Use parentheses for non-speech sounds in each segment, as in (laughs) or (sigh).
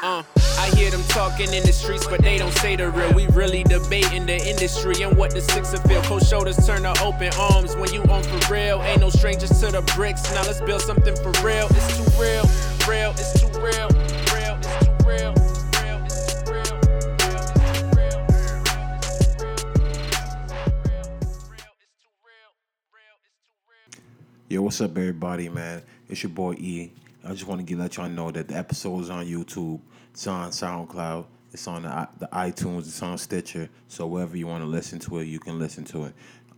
Uh, I hear them talking in the streets, but they don't say the real. We really debating the industry and what the six of feel. Cold shoulders turn to open arms when you on for real. Ain't no strangers to the bricks. Now let's build something for real. It's too real, real, it's too real, real, it's too real. real, it's too real, real, it's too real, Yo, what's up, everybody, man? It's your boy E. I just want to let y'all know that the episode is on YouTube. It's on SoundCloud. It's on the, the iTunes. It's on Stitcher. So wherever you want to listen to it, you can listen to it.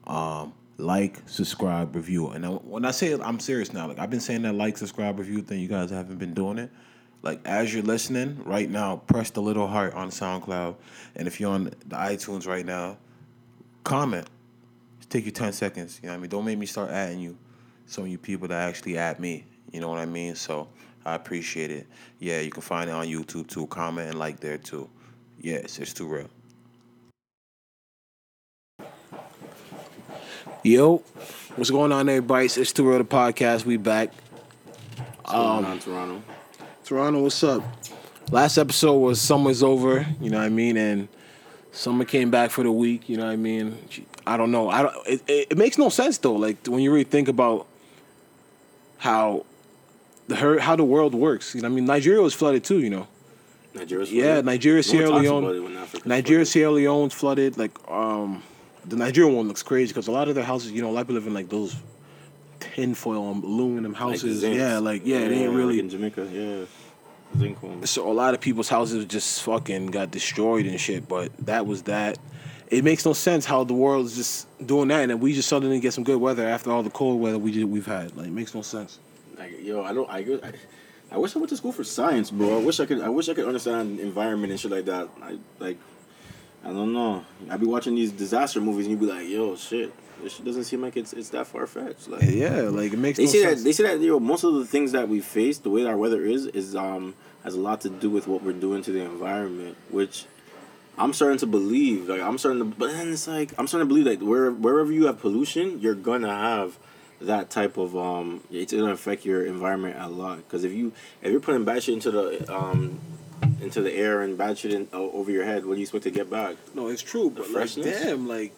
Um, like, subscribe, review. And I- when I say it, I'm serious now. Like I've been saying that like, subscribe, review thing. You guys haven't been doing it. Like as you're listening right now, press the little heart on SoundCloud. And if you're on the iTunes right now, comment. Take you 10 seconds. You know what I mean? Don't make me start adding you. Some of you people that actually add me. You know what I mean? So I appreciate it. Yeah, you can find it on YouTube too. Comment and like there too. Yes, it's too real. Yo, what's going on, everybody? It's It's Too Real, the podcast. We back. Um, on Toronto. Toronto, what's up? Last episode was Summer's Over, you know what I mean? And Summer came back for the week, you know what I mean? I don't know. I don't it, it, it makes no sense though, like when you really think about how the her how the world works. You know, I mean Nigeria was flooded too, you know. Nigeria's Yeah, flooded. Nigeria, Sierra Leone. about it when Africa's Nigeria, flooded. Sierra Leone's flooded. Like, um, the Nigerian one looks crazy because a lot of their houses, you know, a lot of people live in like those tinfoil um, aluminum houses. zinc. yeah, like yeah, it ain't like really. in Jamaica. Yeah, zinc homes. so a lot of people's houses just fucking got destroyed and shit. But that was that. It makes no sense how the world is just doing that, and then we just suddenly get some good weather after all the cold weather we just, we've had. Like, it makes no sense. Like, yo, I don't. I, go- I I wish I went to school for science, bro. I wish I could. I wish I could understand environment and shit like that. I like. I don't know. I'd be watching these disaster movies and you'd be like, yo, shit. This shit doesn't seem like it's it's that far fetched. Like Yeah, like it makes they no say sense. that they say that yo most of the things that we face, the way our weather is, is um has a lot to do with what we're doing to the environment, which I'm starting to believe. Like I'm starting to, but then it's like I'm starting to believe that where wherever you have pollution, you're gonna have that type of um. It's gonna affect your environment a lot because if you if you're putting bad shit into the um into the air and bad shit in, o- over your head, what do you expect to get back? No, it's true, but like, damn, like,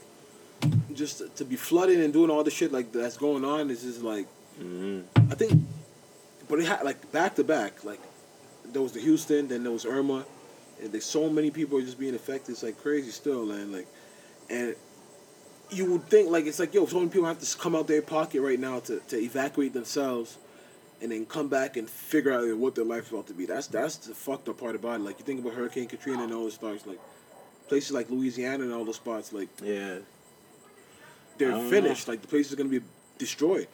just to, be flooding and doing all the shit like that's going on is just like, I think, but it had like back to back, like there was the Houston, then there was Irma, and there's so many people are just being affected. It's like crazy still, and like, and you would think like it's like yo, so many people have to come out their pocket right now to, to evacuate themselves. And then come back and figure out what their life's about to be. That's that's the fucked up part about it. Like you think about Hurricane Katrina and all those stars, like places like Louisiana and all those spots, like Yeah, they're finished. Like the place is gonna be destroyed.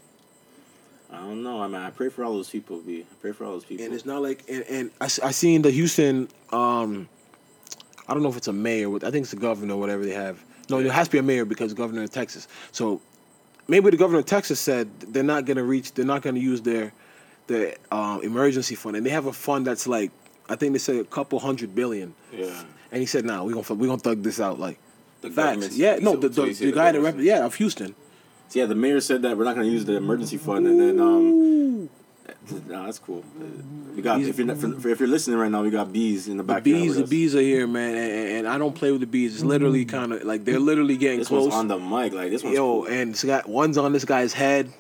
I don't know. I mean, I pray for all those people. B. I pray for all those people. And it's not like and, and I, I seen the Houston. Um, I don't know if it's a mayor. I think it's the governor, whatever they have. No, there has to be a mayor because governor of Texas. So maybe the governor of Texas said they're not gonna reach. They're not gonna use their their um, emergency fund, and they have a fund that's like I think they say a couple hundred billion. yeah. And he said, "Nah, we gonna we gonna thug this out." Like The facts. Yeah, no, the, the, the guy that rep, yeah of Houston. So yeah, the mayor said that we're not going to use the emergency fund, and then um, no, that's cool. We got if you're not, for, if you're listening right now, we got bees in the The back. bees, the bees are here, man, and, and- and I don't play with the bees. It's literally kind of like they're literally getting This close. on the mic, like this one. Yo, cool. and it's got one's on this guy's head.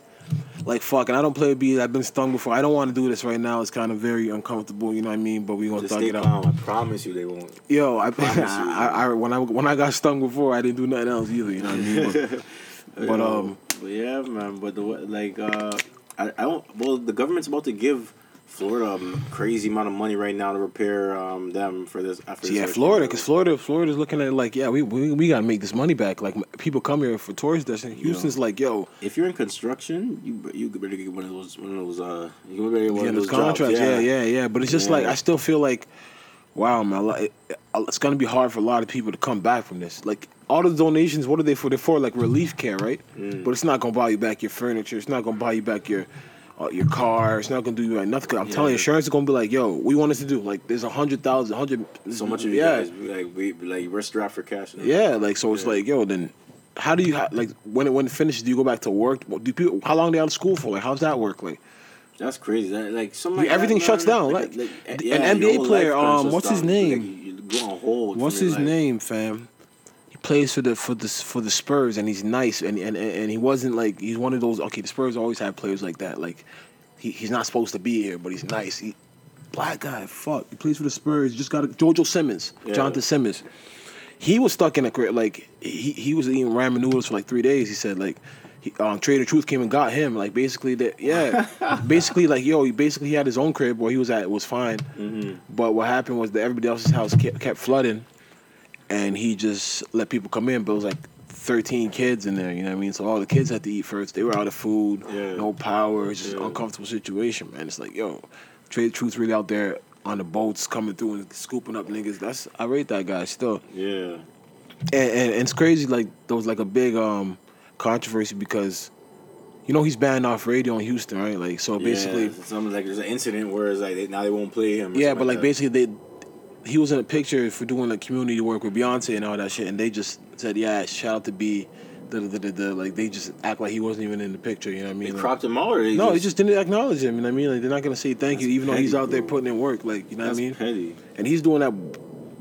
Like fucking, I don't play with bees. I've been stung before. I don't want to do this right now. It's kind of very uncomfortable. You know what I mean? But we gonna Just thug it out. I promise you, they won't. Yo, I, (laughs) Promise you. I, I, when I when I got stung before, I didn't do nothing else either. You know what I mean? (laughs) But, but um, but yeah, man. But the like, uh, I, I don't. Well, the government's about to give Florida a crazy amount of money right now to repair um them for this. After this yeah. Florida, because Florida, Florida's looking at it like, yeah, we we, we gotta make this money back. Like people come here for tourist destinations. Houston's like, yo, If you're in construction, you you better get one of those one of those uh you better get one Yeah, of those those jobs. contracts. Yeah. yeah, yeah, But it's just like I still feel like, wow, man, it's gonna be hard for a lot of people to come back from this. Like all the donations, what are they for? They're for like relief care, right? Mm. But it's not gonna buy you back your furniture. It's not gonna buy you back your. Uh, your car, it's not gonna do you like nothing. I'm telling you, insurance is gonna be like, yo, we want us to do like there's a hundred thousand, hundred, So much of you yeah, guys like we like we're strapped for cash. now. yeah. Like so, it's Yeah. like, yo, then how do you like when it when it finishes? Do you go back to work? Do people? How long are they out of school for? Like, how's that work? Like, That's crazy. That like like everything that, shuts down, Like, like, like, an NBA player, um, what's his name? Like, you go on hold. What's his life. name, fam? He plays for the for the for the Spurs, and he's nice, and and and he wasn't like he's one of those. Okay, the Spurs always have players like that. Like he, he's not supposed to be here, but he's nice. He, black guy, fuck. He plays for the Spurs. Just got a, JoJo Simmons, Yeah. Jonathan Simmons. He was stuck in a career like he he was eating ramen noodles for like three days. He said like. He, um, Trae tha Truth came and got him. Like basically that, yeah. (laughs) basically like yo, he basically he had his own crib where he was at. It was fine, Mm-hmm. but what happened was that everybody else's house kept, kept flooding, and he just let people come in. But it was like thirteen kids in there. You know what I mean? So all the kids had to eat first. They were out of food, Yeah. no power. It's just an Yeah. uncomfortable situation, man. It's like yo, Trade Truth really out there on the boats coming through and scooping up niggas. That's I rate that guy still. Yeah. And, and, and it's crazy. Like there was like a big um controversy because. You know he's banned off radio in Houston, right? Like so, basically, yeah, something like there's an incident where it's like they, now they won't play him. Yeah, but like that. basically they he was in a picture for doing like community work with Beyonce and all that shit, and they just said, "Yeah, shout out to B." The, the, the, like they just act like he wasn't even in the picture. You know what I they mean? Like- cropped him out. Or they no, just, they just didn't acknowledge him. You know what I mean? Like they're not gonna say thank you, That's even though he's petty, out there putting in work. Like you know That's what I mean? petty. And he's doing that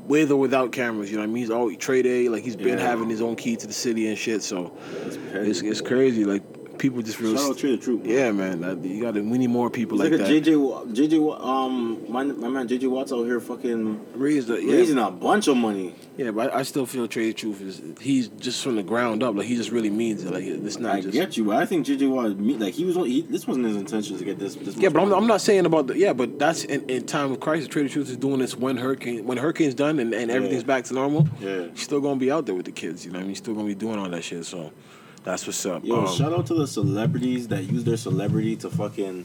with or without cameras. You know what I mean? He's always trade A. Like he's been Yeah. having his own key to the city and shit. So it's it's crazy. Like people just real. Shout out to the truth. man. yeah, man. That, you got to. We need more people It's like, like, that. a JJ, JJ, um, my, my man JJ Watts out here fucking Raise the yeah. raising a bunch of money. Yeah, but I, I still feel Trade Truth is he's just from the ground up. Like he just really means it. Like it's not I just. get you, but I think JJ Watt, me- like he was, on, he, this wasn't his intention to get this. this Yeah, but I'm. I'm not saying about the yeah, but that's in, in time of crisis. Trae tha Truth is doing this when hurricane when hurricane's done and, and everything's Yeah. back to normal. Yeah. he's still gonna be out there with the kids. You know, what I mean, he's still gonna be doing all that shit. So that's what's up. Yo, Um, shout out to the celebrities that use their celebrity to fucking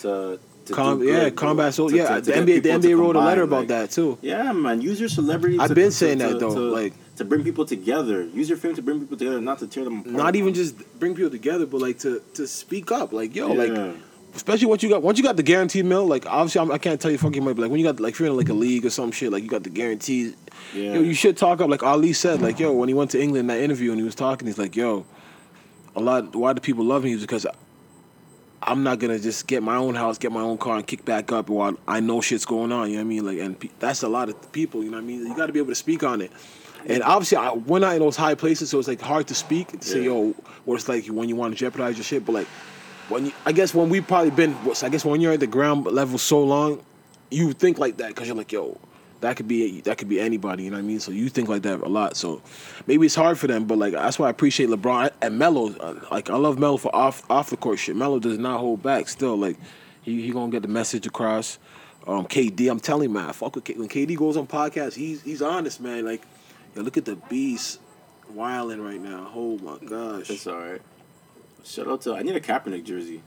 to. to com- do yeah, combat. So yeah, to- to the NBA the NBA wrote a letter about like- that too. Yeah, man, use your celebrity. I've been saying that, though, like- to bring people together. Use your fame to bring people together, not to tear them apart. Not even just bring people together, but like to to speak up. Like yo, Yeah. like especially once you got once you got the guaranteed mill. Like obviously, I'm, I can't tell you fucking money, but like when you got like if you're in like a league or some shit, like you got the guaranteed. Yeah. Yo, you should talk up. Like Ali said, like yo, when he went to England in that interview and he was talking, he's like, yo, a lot. Why do people love me? Is because I'm not gonna just get my own house, get my own car, and kick back up while I know shit's going on. You know what I mean? Like, and pe- that's a lot of people. You know what I mean? You got to be able to speak on it. And obviously, I, we're not in those high places, so it's like hard to speak to say, Yeah. yo, what it's like when you want to jeopardize your shit. But like, when you, I guess when we've probably been, I guess when you're at the ground level so long, you think like that because you're like, yo, that could be that could be anybody. You know what I mean? So you think like that a lot. So maybe it's hard for them, but like that's why I appreciate LeBron and Melo. Uh, like I love Melo for off off the court shit. Melo does not hold back. Still, like he he gonna get the message across. Um, KD, I'm telling you, man, fuck with K- when KD goes on podcast, He's he's honest, man. Like, yo, look at the beast wilding right now. Oh my gosh. It's all right. Shout out to I need a Kaepernick jersey.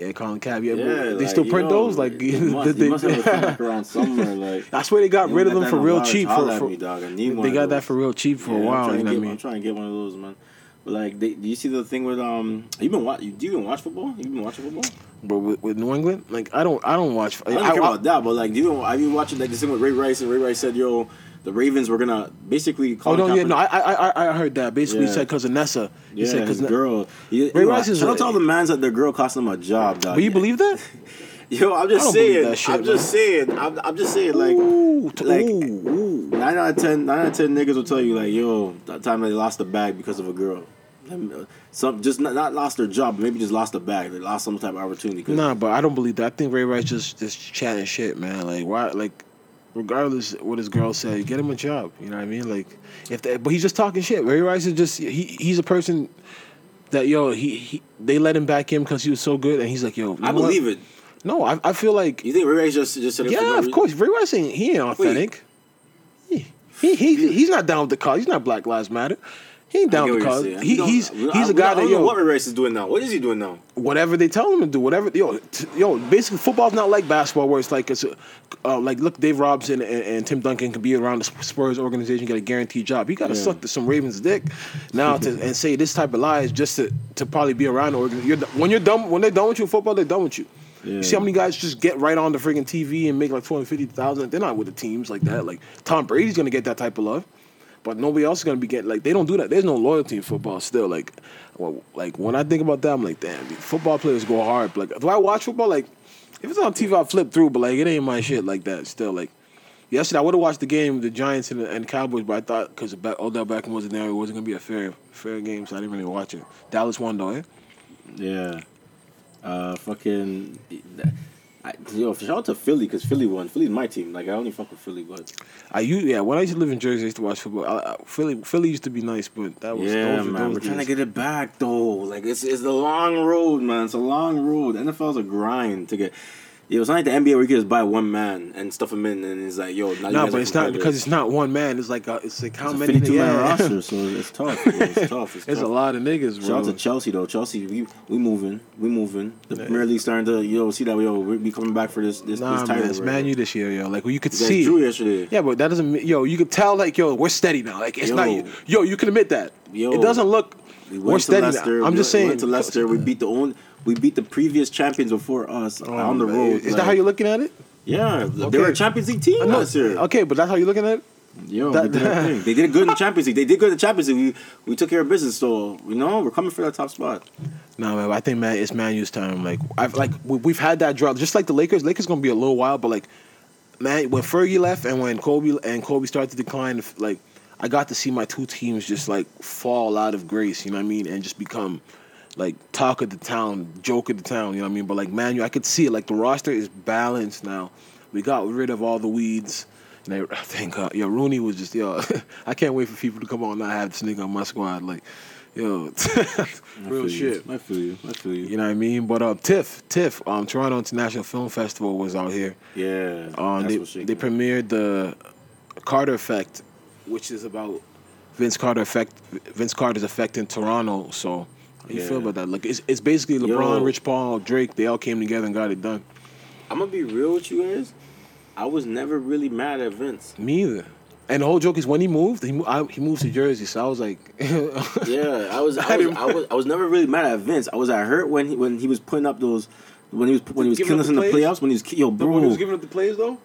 Yeah, Colin Cab. Yeah, Yeah, they like, still print know, those. Like, he (laughs) must, they- must have a around somewhere. Like (laughs) I swear they got rid of them for real cheap. For, for me, dog. I need one they got that for real cheap for Yeah, a while. You know what I mean? I'm trying to get one of those, man. But like, they, do you see the thing with um? You been watch? You, do you even watch football? You been watching football? But with, with New England, like I don't, I don't watch. I don't care about that, but like, do you even have been watching like this thing with Ray Rice and Ray Rice said, "Yo, the Ravens were gonna basically." Oh Colin no, yeah, no, I, I, I, heard that. Basically, he Yeah. said because of Nessa. He yeah, said because. girl. Ray Rice is shout out to all the mans that their girl cost them a job, dog. But you believe that? (laughs) Yo, I'm just saying. shit, I'm just saying. I'm, I'm just saying. Like, ooh, t- like- ooh, ooh. nine out of ten, nine out of ten niggas will tell you like, yo, that time they lost the bag because of a girl. Uh, Some just not, not lost their job, maybe just lost the bag. They lost some type of opportunity. Nah, but I don't believe that. I think Ray Rice just just chatting shit, man. Like why, like. Regardless what his girl said, get him a job. You know what I mean? Like, if that, but he's just talking shit. Ray Rice is just he he's a person that yo he, he they let him back in because he was so good, and he's like yo. you I know what? believe it. No, I, I feel like You think Ray Rice just just said it for no yeah, of course. Ray Rice ain't he ain't authentic. He, he he he's not down with the cause. He's not Black Lives Matter. He ain't down with the cause. you're. He, he's he's I- a guy I that don't know yo what Ray Rice is doing now. What is he doing now? whatever they tell him to do, whatever yo t- yo. Basically, football's not like basketball where it's like it's a, uh, like look, Dave Robinson and, and Tim Duncan can be around the Spurs organization, get a guaranteed job. You got to Yeah. suck to some Ravens dick now to and say this type of lies just to to probably be around the organization. You're, when you're done when they're done with you in football, they're done with you. You see how many guys just get right on the freaking TV and make like two hundred fifty thousand? They're not with the teams like that. Like Tom Brady's gonna get that type of love, but nobody else is gonna be getting like they don't do that. There's no loyalty in football still. Like, well, like when I think about that, I'm like, damn, football players go hard. Like, do I watch football? Like, If it's on TV, I'll flip through, but like it ain't my shit like that. Still, like yesterday, I would have watched the game, the Giants and and Cowboys, but I thought because Odell Beckham wasn't there, it wasn't gonna be a fair fair game, so I didn't really watch it. Dallas won though, eh? Yeah. Uh, fucking. I, yo, shout out to Philly because Philly won. Philly's my team. Like I only fuck with Philly, but I used yeah when I used to live in Jersey, I used to watch football. I, I, Philly Philly used to be nice, but that was yeah, those, man. those We're trying to get it back though. Like it's it's a long road, man. It's a long road. NFL's a grind to get. Yo, it's not like the NBA where you can just buy one man and stuff him in, and it's like, yo, now you No, but it's not because it's not one man. It's like a, it's like how it's a many? 52 man roster, so it's tough. Bro. It's tough. It's (laughs) There's a lot of niggas, bro. Shout out to Chelsea though. Chelsea, we we moving, we moving. The Premier League starting to yo see that yo we be coming back for this this Nah, this man, title. it's right? Man U this year, yo. Like you could You guys see. drew yesterday. Yeah, but that doesn't mean yo. You could tell like yo, we're steady now. Like it's Yo. not yo. You can admit that. Yo. it doesn't look. We we're went to steady Leicester. now. I'm we just went- saying. went to Leicester. We beat the own. We beat the previous champions before us Oh, on the road. Is like- that how you're looking at it? Yeah, Okay. they were a Champions League team last year. Okay, but that's how you're looking at it. Yo, That- they, did they did good in the Champions League. They did good in the Champions League. We, we took care of business, so you know we're coming for that top spot. No, man. I think man, it's Man U's time. Like I've like we, we've had that drought, just like the Lakers. Lakers gonna be a little while, but like man, when Fergie left and when Kobe and Kobe started to decline, like I got to see my two teams just like fall out of grace. You know what I mean? And just become like talk of the town, joke of the town. You know what I mean? But like man, I could see it. Like the roster is balanced now. We got rid of all the weeds. And I, (laughs) thank God. Yo, Rooney was just yo. (laughs) I can't wait for people to come on and not have this nigga on my squad. Like, yo, (laughs) real shit. You. I feel you. I feel you. You know what I mean? But uh, TIFF, TIFF, um, Toronto International Film Festival was out here. Yeah, Um, that's they they premiered the Carter Effect, which is about Vince Carter effect, Vince Carter's effect in Toronto. So, how you feel about that? Like, it's, it's basically LeBron, Yo. Rich Paul, Drake. They all came together and got it done. I'm gonna be real with you guys. I was never really mad at Vince. Me either. And the whole joke is when he moved, he, I, he moved to Jersey. So I was like, (laughs) Yeah, I was. I was, didn't- I was. I was never really mad at Vince. I was at hurt when he when he was putting up those. When he was when he was Giving killing us in the the plays? playoffs, when he was yo, bro. up the plays though.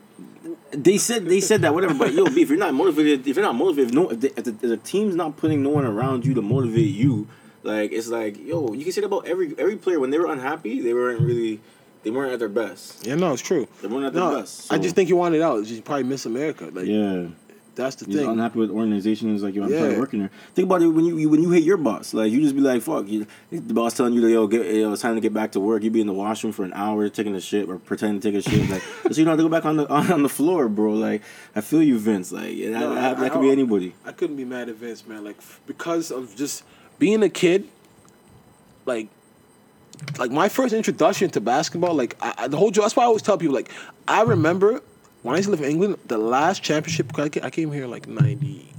They said they said that whatever, but yo, B, if you're not motivated, if you're not motivated, if no, if the, if the, if the team's not putting no one around you to motivate you, like it's like yo, you can say that about every every player when they were unhappy, they weren't really, they weren't at their best. Yeah, no, it's true. They weren't at their No, best. I just think you wanted out. You probably miss America. Like yeah, that's the he's thing. unhappy with organizations. Like yo, I'm Yeah. to work there. Think about it when you, you when you hate your boss, like you just be like, fuck, you, the boss telling you that yo, get, yo, it's time to get back to work. You be in the washroom for an hour taking a shit or pretending to take a shit, like (laughs) so you don't have to go back on the on, (laughs) on the floor, bro. Like I feel you, Vince. Like yeah, that, No, that, I- that could be anybody. I couldn't be mad at Vince, man. Like because of just being a kid, like, like my first introduction to basketball, like I, I- the whole. That's why I always tell people, like, I remember when I used to live in England, the last championship. I ca- I came here like ninety.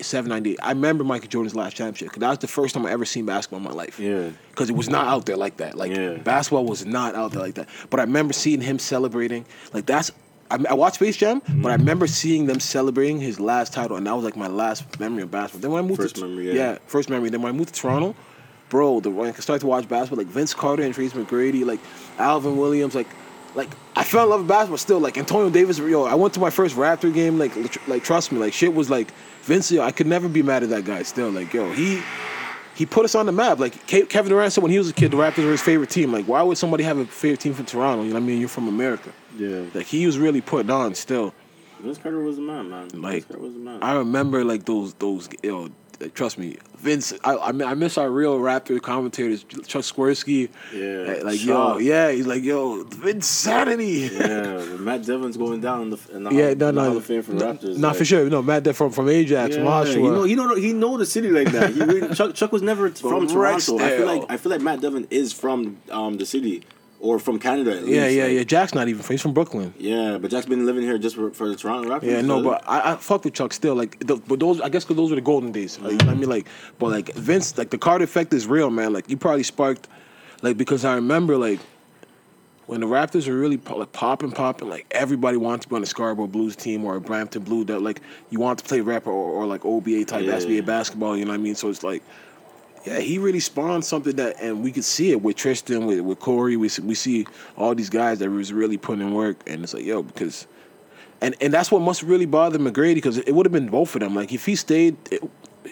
7, 98. I remember Michael Jordan's last championship because that was the first time I ever seen basketball in my life. Yeah. Because it was not out there like that. Like Yeah. basketball was not out there like that. But I remember seeing him celebrating. Like that's. I, I watched Space Jam, but Mm-hmm. I remember seeing them celebrating his last title, and that was like my last memory of basketball. Then when I moved First to memory, yeah. first memory. Then when I moved to Toronto, bro, the when I started to watch basketball, like Vince Carter and Tracy McGrady, like Alvin Williams, like like I fell in love with basketball still. Like Antonio Davis, yo, I went to my first Raptor game. Like like trust me, like shit was like Vince. Yo, I could never be mad at that guy. Still, like yo, he he put us on the map. Like Kevin Durant said when he was a kid, the Raptors were his favorite team. Like why would somebody have a favorite team from Toronto? You know what I mean? You're from America. Yeah. Like he was really putting on still. Vince Carter was the man, man. Like Vince man. I remember like those those yo. Like, trust me, Vince. I, I I miss our real Raptor commentators, Chuck Swirsky. Yeah, Like, Shaw. yo, yeah, he's like yo, Vinsanity. yeah, Matt Devlin's going down in the, in the, Yeah, Hall, no, no, Hall of Fame for no, Raptors. no, like, for sure. No, Matt Def from from Ajax, from Yeah, Oshawa. he know, he know, he know the city like that. Really, Chuck, Chuck was never (laughs) from Toronto. I feel like I feel like Matt Devlin is from um, the city or from Canada. At yeah, least. yeah, like, yeah. Jack's not even from. He's from Brooklyn. Yeah, but Jack's been living here just for, for the Toronto Raptors. Yeah, no, so- but I, I fuck with Chuck still. Like, the, but those I guess because those were the golden days. Like, you know what I mean, like, but like Vince, like the Carter effect is real, man. Like, you probably sparked, like, because I remember like when the Raptors were really like popping, popping. Like everybody wanted to be on the Scarborough Blues team or a Brampton Blue. That like you want to play rapper or, or like OBA type Yeah. SBA basketball. You know what I mean? So it's like. Yeah, he really spawned something that, and we could see it with Tristan, with, with Corey. We see, we see all these guys that was really putting in work, and it's like, yo, because and and that's what must really bother McGrady because it would have been both of them. Like if he stayed, it,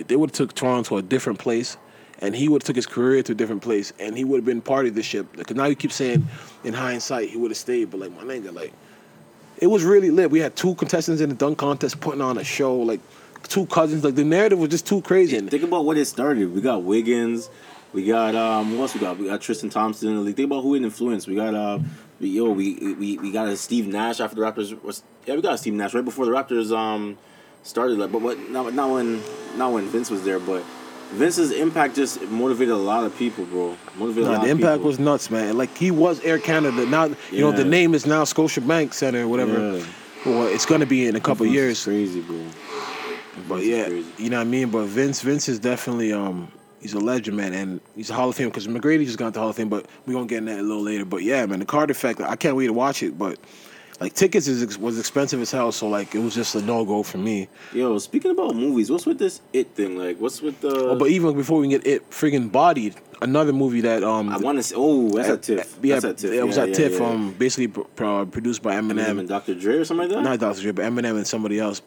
they would have took Toronto to a different place, and he would have took his career to a different place, and he would have been part of the ship. Because now you keep saying, in hindsight, he would have stayed, but like my nigga, like it was really lit. We had two contestants in the dunk contest putting on a show, like two cousins. Like the narrative was just too crazy. And Think about what it started. We got Wiggins. We got um. What else we got? We got Tristan Thompson in the league. Think about who it influenced. We got uh. We, yo, we we we got a Steve Nash after the Raptors was yeah. We got a Steve Nash right before the Raptors um started. Like, but what not not when not when Vince was there, but Vince's impact just motivated a lot of people, bro. Motivated a Nah, the impact people. was nuts, man. Like he was Air Canada. Now you know the name is now Scotiabank Center or whatever. Yeah. Well, it's gonna be in a couple years. crazy, bro. But yeah, you know what I mean. But Vince, Vince is definitely um, he's a legend, man, and he's a Hall of Fame because McGrady just got into Hall of Fame. But we are gonna get in that a little later. But yeah, man, the Carter effect. I can't wait to watch it. But like tickets is was expensive as hell, so like it was just a no go for me. Yo, speaking about movies, what's with this it thing? Like, what's with the? Oh, but even before we get it, friggin' bodied. Another movie that um, I want to say, oh, that's at TIFF. yeah, that's a TIFF. it was yeah, at yeah, TIFF. yeah. Um, basically pr- pr- produced by Eminem. Eminem and Dr. Dre or something like that. not Dr. Dre, but Eminem and somebody else.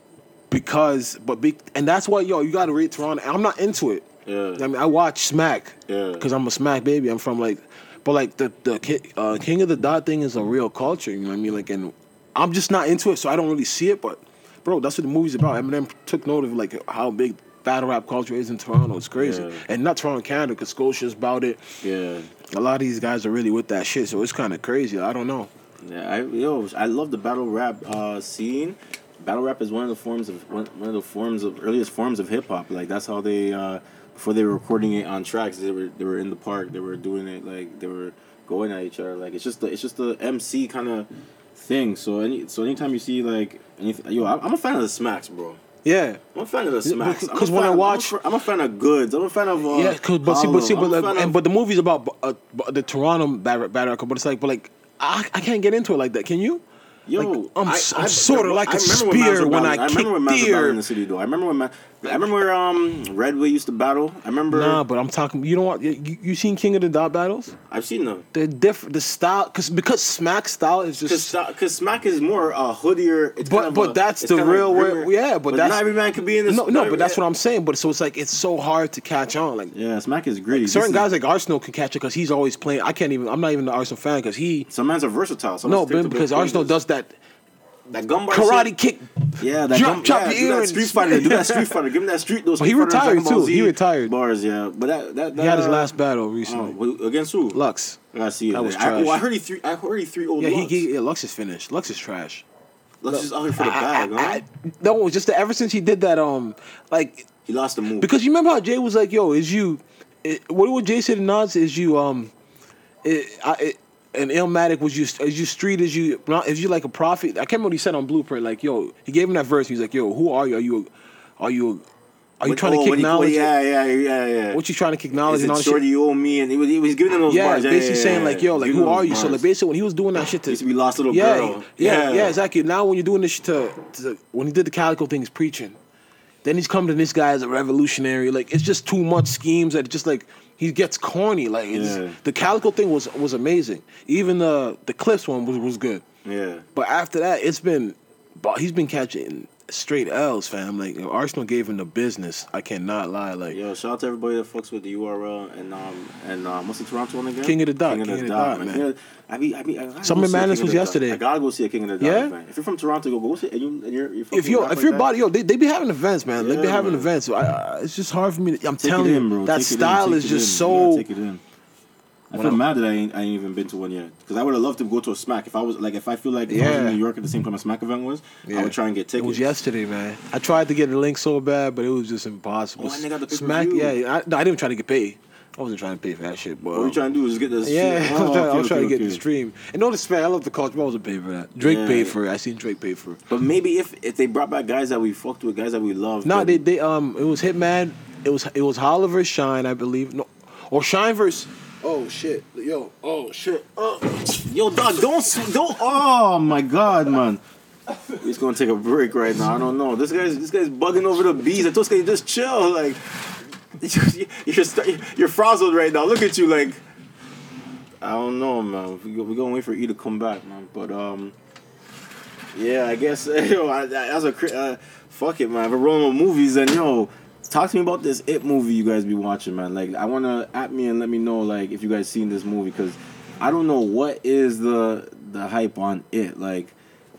Because, but be, and that's why yo, you got to rate Toronto. I'm not into it. Yeah. I mean, I watch Smack. Yeah. Because I'm a Smack baby. I'm from like, but like the the uh, King of the Dot thing is a real culture. You know what I mean? Like, and I'm just not into it, so I don't really see it. But, bro, that's what the movie's about. Eminem took note of like how big battle rap culture is in Toronto. It's crazy, Yeah. and not Toronto, Canada, because Scotia's about it. Yeah. A lot of these guys are really with that shit, so it's kind of crazy. I don't know. Yeah, I yo, I love the battle rap uh, scene. Battle rap is one of the forms of one, one of the forms of earliest forms of hip hop. Like that's how they uh, before they were recording it on tracks, they were they were in the park, they were doing it like they were going at each other. Like it's just the, it's just the MC kind of thing. So any so anytime you see like anything, yo, I'm I'm a fan of the Smacks, bro. Yeah. I'm a fan of the Smacks. I'm a 'cause when fan- I I'm a watch- I'm a fan of Goodz. I'm a fan of uh, Yeah, cause, but see, but see, but like, and of- but the movie's about uh, the Toronto battle, battle record, but it's like, but like, I, I can't get into it like that. Can you? Yo, Like, I'm I- s- I- I'm sorta like a spear when battling- I kick when Mavs were deer. in the city though. I remember when I remember where um Redway used to battle. I remember. Nah, but I'm talking. You know what? You, you seen King of the Dot battles? I've seen them. They're different. The style, cause because Smack style is just. Because Smack is more uh, hoodier. It's But- kind of but a- that's the real word- yeah, but that's- not every man can be in this. no, no, but that's what I'm saying. But so it's like it's so hard to catch on. Like Yeah, Smack is gritty. certain guys like Arsonal can catch it because he's always playing. I can't even. I'm not even an Arsenal fan because he. Some man's are versatile. Some No, but because Arsonal does that that gun bar karate shit. kick. Yeah, that Drop- gun, chop yeah, your ear that Street Fighter. Do that Street Fighter. Give him that Street. Those But he retired, too. He retired. Bars, yeah. But that that, that He had his last battle Oh, recently. wait, against who? Lux. I see. That was I, trash. well, I heard he three. I heard he three old. Yeah, he, Lux. he yeah, Lux is finished. Lux is trash. Lux is out here for the I- bag, I- huh? I- no, just that ever since he did that, um, like he lost the move. because you remember how Jay was like, "Yo, is you?" It, what would Jay said in Nas? Is you um, it, I, it, an Illmatic was you as you street as you is you like a prophet? I can't remember what he said on Blueprint. Like, yo, he gave him that verse. He's like, "Yo, who are you? Are you, are you, are you When- trying oh, to kick he- knowledge? Yeah, yeah, yeah, yeah. What you trying to kick knowledge and all that shorty shit?" you owe me? And he was, he was giving them those Yeah, bars. Yeah, basically yeah, saying like, yo, like who are you? So like basically when he was doing that (laughs) shit to Used to be Lost a Little yeah, Girl. Yeah, Yeah. yeah, exactly. Now when you're doing this shit to, to when he did the Calicoe thing, he's preaching. Then he's coming to this guy as a revolutionary. Like it's just too much schemes that just like he gets corny. Like it's, Yeah. the Calicoe thing was was amazing. Even the the Clips one was was good. Yeah. But after that, it's been, he's been catching straight L's, fam. Like Arsonal gave him the business. I cannot lie. Like Yo, shout out to everybody that fucks with the URL and um and um what's the Toronto one again? King of the Dot, King of the Dot, man. Yeah, I mean, I mean, I Summer go see a Madness was yesterday. I gotta go see a King of the Dot Yeah? event. If you're from Toronto, go go see. And you and you're, you're if you if like you're body yo, they, they be having events, man. they be having man. events. I, I, it's just hard for me. To, I'm Take telling in, you, bro. that Take style is just in. So. Take it in. I feel mad that I ain't, I ain't even been to one yet because I would have loved to go to a Smack if I was like if I feel like if I was in New York at the same time a Smack event was I would try and get tickets. It tickets. was yesterday, man. I tried to get a link so bad, but it was just impossible. Oh, and got the Smack, yeah. I, no, I didn't try to get paid. I wasn't trying to pay for that shit, but What are you trying to do? Is get this? yeah, shit? (laughs) I was Oh, trying, I was trying okay, to get the stream. And no disrespect, I love the culture, but I wasn't paying for that. Drake Yeah. paid for it. I seen Drake pay for it. But maybe if if they brought back guys that we fucked with, guys that we love. No, then- they they um it was Hitman. It was it was Holla versus Shine, I believe. No, or Shine versus. Oh shit, yo, oh shit. Oh. Yo, dog, don't don't. Oh my god, man. He's gonna take a break right now. I don't know. This guy's this guy's bugging over the bees. I told this guy just chill. Like (laughs) you're st- you're frazzled right now. Look at you. Like I don't know, man. We go, we gonna wait for E to come back, man. But um, yeah, I guess (laughs) yo, I, I, that's a uh, fuck it, man. If we're rolling with movies, then yo, talk to me about this It movie you guys be watching, man. Like, I wanna at me and let me know like if you guys seen this movie because I don't know what is the the hype on it. Like,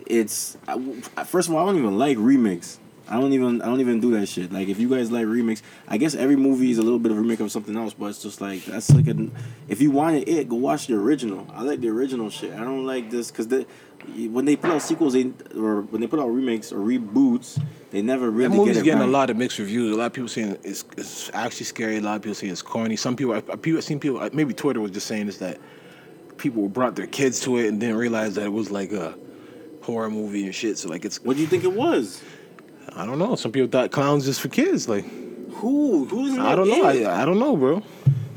it's I, first of all, I don't even like remix. I don't even I don't even do that shit. Like if you guys like remix, I guess every movie is a little bit of a remake of something else, but it's just like that's like a if you wanted it, go watch the original. I like the original shit. I don't like this because the when they put out sequels, they or when they put out remakes or reboots, they never really That movie's get getting right. a lot of mixed reviews. A lot of people saying it's, it's actually scary. A lot of people saying it's corny. Some people, I, people, I seen people. Maybe Twitter was just saying this that people brought their kids to it and didn't realize that it was like a horror movie and shit. So like it's, What do you think it was? I don't know. Some people thought clowns just for kids. Like Who? Who's I don't know. I, I don't know, bro.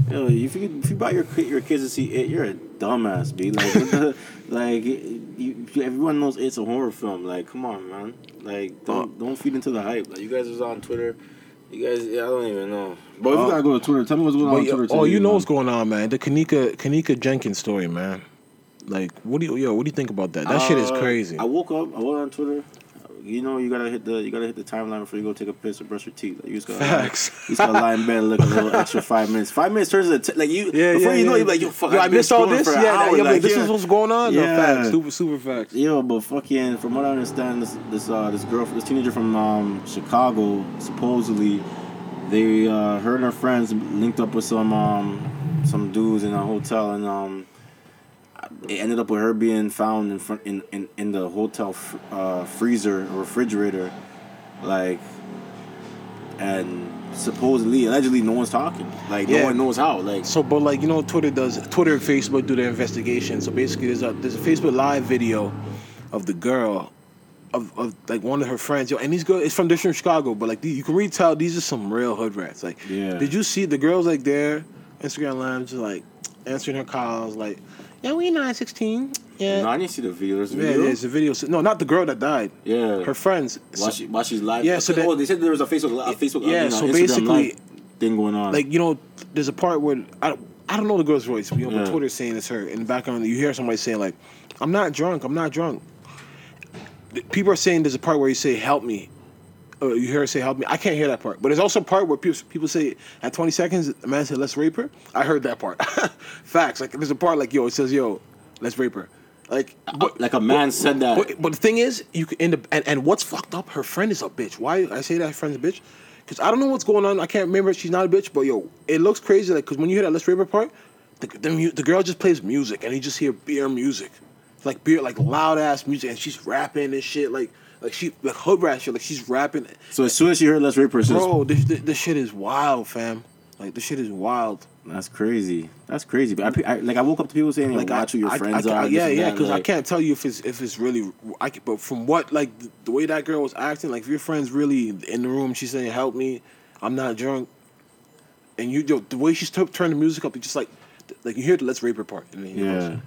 Yo, if you if you brought your your kids to see it, you're a dumbass, b. Like, like you, everyone knows it's a horror film. Like, come on, man. Like, don't don't feed into the hype. Like, you guys was on Twitter. You guys, yeah, I don't even know. But if Uh, you gotta go to Twitter, tell me what's going on on Twitter. oh, today, you know man. what's going on, man. The Kenneka Kenneka Jenkins story, man. Like, what do you yo? What do you think about that? That shit is Uh, crazy. I woke up. I went on Twitter. You know, you gotta hit the you gotta hit the timeline before you go take a piss or brush your teeth. Like, you just gotta Facts. you just gotta lie in bed look a little extra five minutes. Five minutes turns into t- like you. Yeah, before yeah, you know, yeah. you're like, yo, fuck. Yo, I missed all this. Yeah, hour. yeah, like, this is what's going on. No, Yeah. facts. Super, super facts. Yo, but fucking, from what I understand, this this uh this girl, this teenager from um Chicago, supposedly, they uh her and her friends linked up with some um some dudes in a hotel, and um it ended up with her being found in front in in, in the hotel fr- uh, freezer refrigerator, like, and supposedly, allegedly, no one's talking. Like, Yeah. no one knows how. Like, So, but like you know, Twitter does Twitter and Facebook do their investigation. So basically, there's a there's a Facebook live video of the girl, of, of like one of her friends. Yo, and these girls, it's from different Chicago, but like you can really tell these are some real hood rats. Like, Yeah. did you see the girls like there, Instagram live, just like answering her calls, like, yeah, we nine sixteen, yeah. no, I didn't see the video. There's a yeah, video. there's a video. No, not the girl that died. Yeah. Her friends. While, she, while she's live. Yeah, so oh, they said there was a Facebook, a Facebook, Yeah, you know, so Instagram basically- thing going on. like you know, there's a part where I don't, I don't know the girl's voice. You know, Yeah. but Twitter's saying it's her. In the background, you hear somebody saying like, "I'm not drunk. I'm not drunk." People are saying there's a part where you say "Help me," or you hear her say "Help me." I can't hear that part, but there's also a part where people people say at 20 seconds, a man said "Let's rape her." I heard that part. (laughs) Facts. Like there's a part like yo, it says yo, "Let's rape her." Like, uh, but, like a man said that. but, but the thing is, you can end up and, and what's fucked up? Her friend is a bitch. Why I say that friend's a bitch? Because I don't know what's going on. I can't remember. She's not a bitch, but yo, it looks crazy. Like, because when you hear that Let's Rape Her part, the the, the girl just plays music, and you just hear beer music, like beer, like loud ass music, and she's rapping and shit, like like she like hood rat shit, like she's rapping. so as soon as she heard "Let's Rape Her," Bro, this, this this shit is wild, fam. Like this shit is wild. that's crazy. That's crazy. But I, I, like I woke up to people saying, like, Like watch who your I, friends I, are. yeah, yeah. Because I can't tell you if it's if it's really. I can, but from what like the, the way that girl was acting, like if your friend's really in the room, she's saying, "Help me, I'm not drunk," and you yo, the way she's t- turned the music up, you just like like you hear the "Let's Rape Her" part, and then Yeah. know,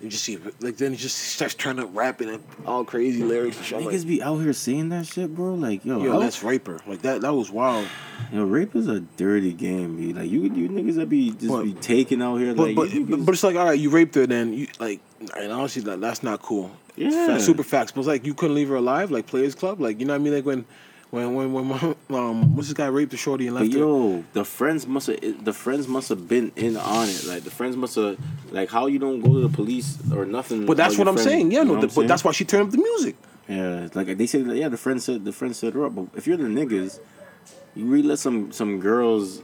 you just see like then he just starts turning up rapping and all crazy lyrics and shit. Niggas like, be out here saying that shit, bro. Like, yo, Yo, how- let's. Like that. That was wild. yo, rape is a dirty game, B. Like, you, you niggas that be just But- be taking out here, But like, but, but niggas- but it's like all right, you raped her, then you like, and honestly, that, that's not cool. Yeah. Super facts. But it's like you couldn't leave her alive, like Players Club, like you know what I mean? Like when, when when when my, (laughs) um what's this guy raped the shorty and But left her. yo, the friends must have the friends must have been in on it. Like the friends must have like how you don't go to the police or nothing. But that's what I'm friend- saying. Yeah, you know no, the, but that's why she turned up the music. Yeah, like they said. Yeah, the friend said the friend set her up. But if you're the niggas, you really let some some girls.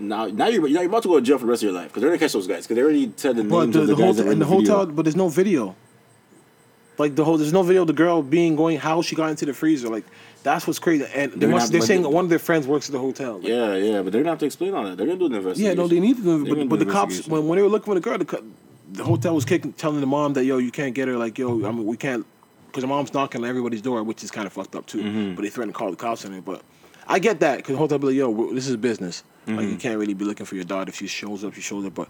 Now, now you're, now you're about to go to jail for the rest of your life because they're gonna catch those guys because they already said the But names the, of the, the guys were in the, the hotel, but there's no video. Like the whole, there's no video of the girl being going how she got into the freezer. Like that's what's crazy. And they They're must, not- they're saying they- one of their friends works at the hotel. Like, Yeah, yeah, but they're gonna have to explain all that. They're gonna do an investigation. Yeah, no, they need to. do But, but the cops, when, when they were looking for the girl, the, the hotel was kicking, telling the mom that yo, you can't get her. Like yo, I mean, we can't, because the mom's knocking on everybody's door, which is kind of fucked up too. Mm-hmm. But they threatened to call the cops on it. But I get that because the hotel be like, yo, this is business. Like Mm-hmm. you can't really be looking for your daughter if she shows up, she shows up. But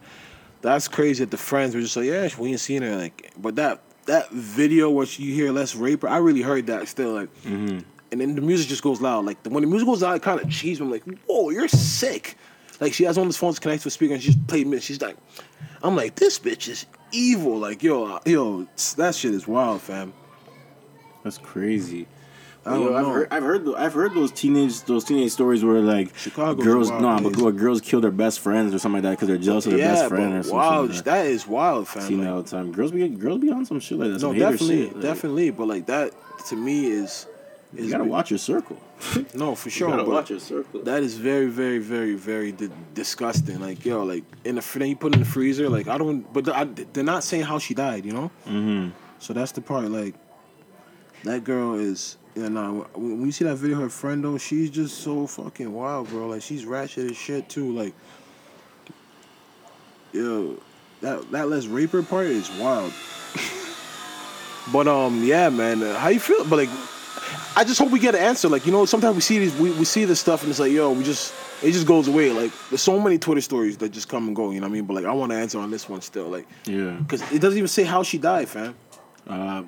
that's crazy that the friends were just like, yeah, we ain't seen her. Like, but that that video where you hear "Let's rape her," I really heard that still. Like, Mm-hmm. And then the music just goes loud. Like when the music goes loud, it kind of cheese me. I'm like, whoa, you're sick. Like she has one of those phones connected to a speaker and she's playing mid. She's like, I'm like, this bitch is evil. Like yo, yo, that shit is wild, fam. That's crazy. I Yo, don't I've know. heard, I've heard, I've heard those teenage, those teenage stories where like Chicago's girls, no, but where girls kill their best friends or something like that because they're jealous of their yeah, best friend or something. wow, like that. that is wild, fam. Seen Like, all the time. Girls be girls be on some shit like that. no, definitely, shit. Like, definitely. But like that to me is is You gotta watch your circle. (laughs) no for sure. You gotta watch your circle. That is very, very, very, very di- disgusting. Like yo, like in the then you put in the freezer. Like I don't, but I, they're not saying how she died. You know. mm-hmm. So that's the part. Like that girl is. Yeah, nah. When you see that video, of her friend though, she's just so fucking wild, bro. Like she's ratchet as shit too. Like, yo, that that Les Raper part is wild. (laughs) but um, yeah, man, how you feel? But like, I just hope we get an answer. Like, you know, sometimes we see these, we, we see this stuff, and it's like, yo, we just it just goes away. Like, there's so many Twitter stories that just come and go. You know what I mean? But like, I want to answer on this one still. Like, Yeah. because it doesn't even say how she died, fam. Uh,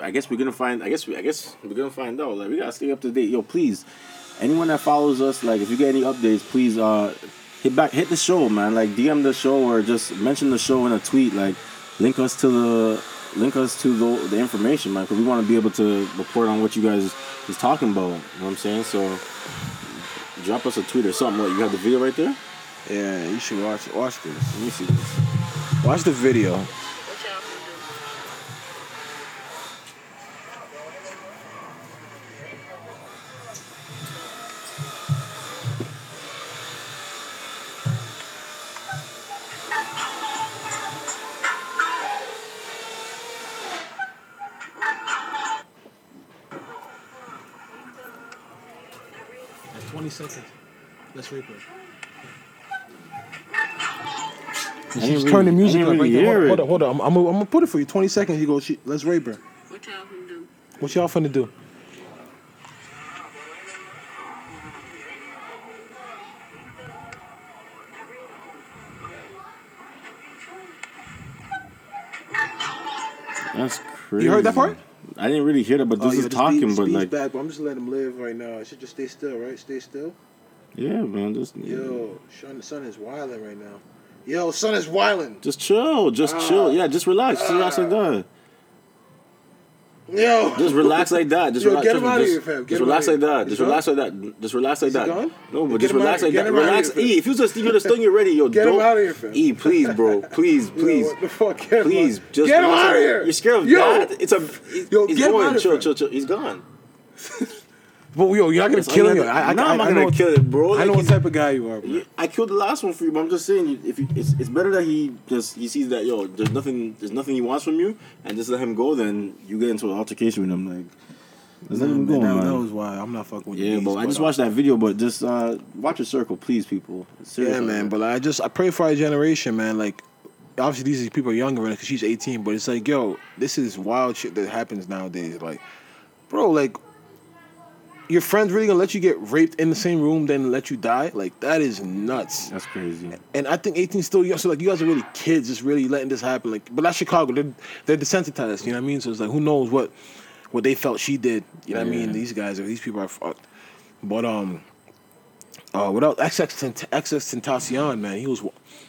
I guess we're gonna find. I guess we. I guess we're gonna find out. Like we gotta stay up to date. Yo, please, anyone that follows us, like if you get any updates, please uh hit back, hit the show, man. Like DM the show or just mention the show in a tweet. Like link us to the link us to the the information, man. Because we want to be able to report on what you guys is talking about. You know what I'm saying? So drop us a tweet or something. What you have the video right there? Yeah, you should watch watch this. Let me see this. Watch the video. I didn't She's really- turning I music didn't up right really there. hear Hold it. on, hold on. I'm, I'm, gonna- I'm gonna put it for you. Twenty seconds. You go. She, let's rape her. What y'all gonna do? What y'all finna do? That's crazy. You heard that part? I didn't really hear that, but oh, this Oh, yeah, is talking, beat- but like, back, but I'm just letting him live right now. I should just stay still, right? Stay still. yeah, man, just Yo, the sun is wilding right now. Yo, son is wilding. just chill, just ah. chill. Yeah, just relax, just relax like that. Yo, Just relax like that. Just Yo, relax. get him just, outta just- here, fam. Get Just relax like that. Just relax like that. Just relax like that. gone? No, but Get just relax like that. Relax. here. E, if you just you would have stung you already, yo. Get don't- outta here, fam. E, please, bro. (laughs) Please, Yo, please. what the fuck? Get Please, out- just get him out of here. You're scared of Yo, that? It's a. He's, Yo, he's get him going. outta chill, chill, chill. He's gone. (laughs) But yo, you're not gonna That's all kill you him. have I, to- I, No, I, I'm not I gonna kill it, bro. I Like, know what he's- type of guy you are, bro. Yeah, I killed the last one for you, but I'm just saying, you- if you, it's, it's better that he just he sees that yo, there's nothing, there's nothing he wants from you, and just let him go. Then you get into an altercation with him, like, let Nah, him go, man, that, was why I'm not fucking with yeah, but I just watched that video, but just uh, watch your circle, please, people. Yeah, man. But I just I pray for our generation, man. Like, obviously these people are younger because she's 18, but it's like, yo, this is wild shit that happens nowadays. Like, bro, like, your friends really gonna let you get raped in the same room, then let you die? Like, that is nuts. that's crazy. And I think 18 still young, so like you guys are really kids, just really letting this happen. Like, but that's Chicago. They're they're desensitized. You know what I mean? So it's like, who knows what what they felt she did? You know what I mean? These guys are these people are fucked. But um, uh, without XX XX Tentacion, man, he was.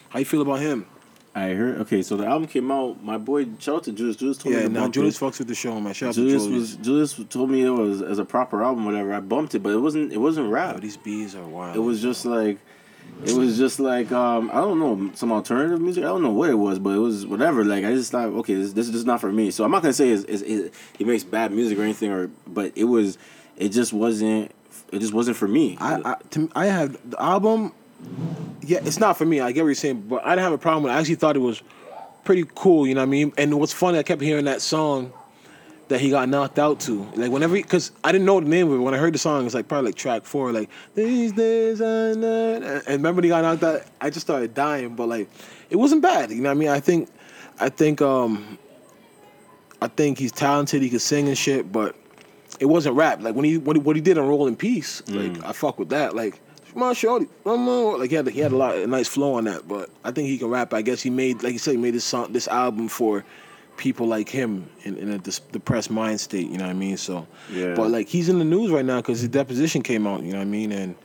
How you feel about him? I heard. Okay, so the album came out. My boy, shout out to Julius. Julius told me Yeah, now Julius it. fucks with the show, man. Shout out Julius Julius. was Julius told me it was as a proper album, whatever. I bumped it, but it wasn't. It wasn't rap. These bees are wild. It was just like, it was just like um I don't know some alternative music. I don't know what it was, but it was whatever. Like I just thought, okay, this, this is just not for me. So I'm not gonna say it's, it's, it, he makes bad music or anything, or but it was, it just wasn't. It just wasn't for me. I I, to, I have the album. Yeah, it's not for me. I get what you're saying, but I didn't have a problem with. it. I actually thought it was pretty cool. You know what I mean? And what's funny, I kept hearing that song that he got knocked out to. Like whenever, because I didn't know the name of it. When I heard the song, it's like probably like track four. Like these days I know. And remember when he got knocked out? I just started dying. But like, it wasn't bad. You know what I mean? I think, I think, um, I think he's talented. He can sing and shit, but it wasn't rap. Like when he what he, what he did on Rolling Peace, like I fuck with that. Like come on, shorty, come on. Like he had he had a lot a nice flow on that. But I think he can rap. I guess he made like you said he made this song this album for people like him in, in a dis- depressed mind state. You know what I mean? So Yeah. But like he's in the news right now because his deposition came out. You know what I mean? And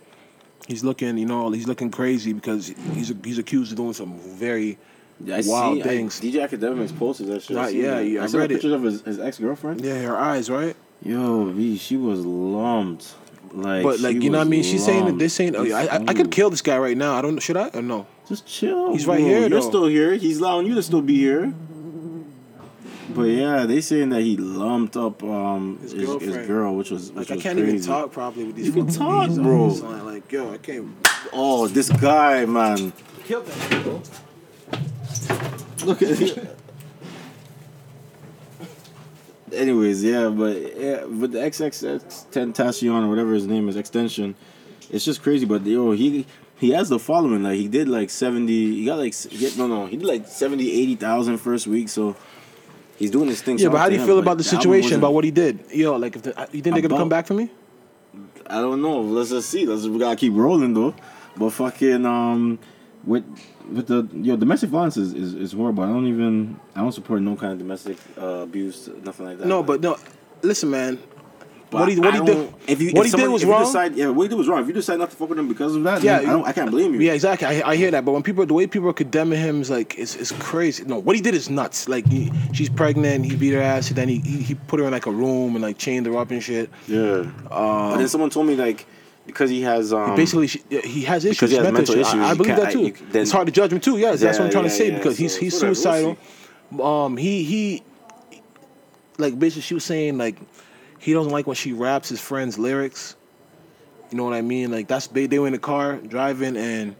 he's looking you know he's looking crazy because he's he's accused of doing some very I wild see, things. I, DJ Akademiks posted that shit. I yeah, yeah, I I saw read pictures of his, his ex girlfriend. yeah, her eyes right. Yo, V, she was lumped. Like, But like you know what I mean? She's saying that this they're oh, I, I, I could kill this guy right now. I don't. Should I or no? Just chill. He's right bro. here, You're though. still here. He's allowing you to still be here. But yeah, they saying that he lumped up um his, his, girlfriend. girl, which was Like which I was can't crazy. even talk properly with these. You can talk, bees bro. this line. Like yo, I can't. Oh, this guy, man. Kill that. Bro. Look at him. Anyways, yeah, but yeah, with the XXXTentacion or whatever his name is, extension, it's just crazy. But yo, he he has the following. Like he did like seventy. He got like he no no. He did like 70, 80,000 first week. So he's doing his thing. Yeah, but how do you him. feel Like, about the album situation about what he did? Yo, like if the, you think they're gonna come back for me? I don't know. Let's just see. Let's we gotta keep rolling though. But fucking um, with with the yo domestic violence is, is, is horrible. I don't even I don't support no kind of domestic uh, abuse, nothing like that. No, but no. Listen, man. but what he what I he did If you what if he someone- did was wrong. Decide, yeah, what he did was wrong. If you decide not to fuck with him because of that, Yeah, I don't. I can't blame you. Yeah, exactly. I, I hear that, but when people, the way people are condemning him is like, it's, it's crazy. No, what he did is nuts. Like, he, she's pregnant, he beat her ass, and then he, he he put her in like a room and like chained her up and shit. Yeah. but then someone told me like because he has um Basically, he has issues, because he has mental issues. issues, I, I believe that too. you- then- it's hard to judge him too. Yes, that's what I'm Yeah, trying to say yeah. because he's So, he's whatever, we'll suicidal. Um, he he, like basically, she was saying like he doesn't like when she raps his friends' lyrics. You know what I mean? Like that's they, they were in the car driving and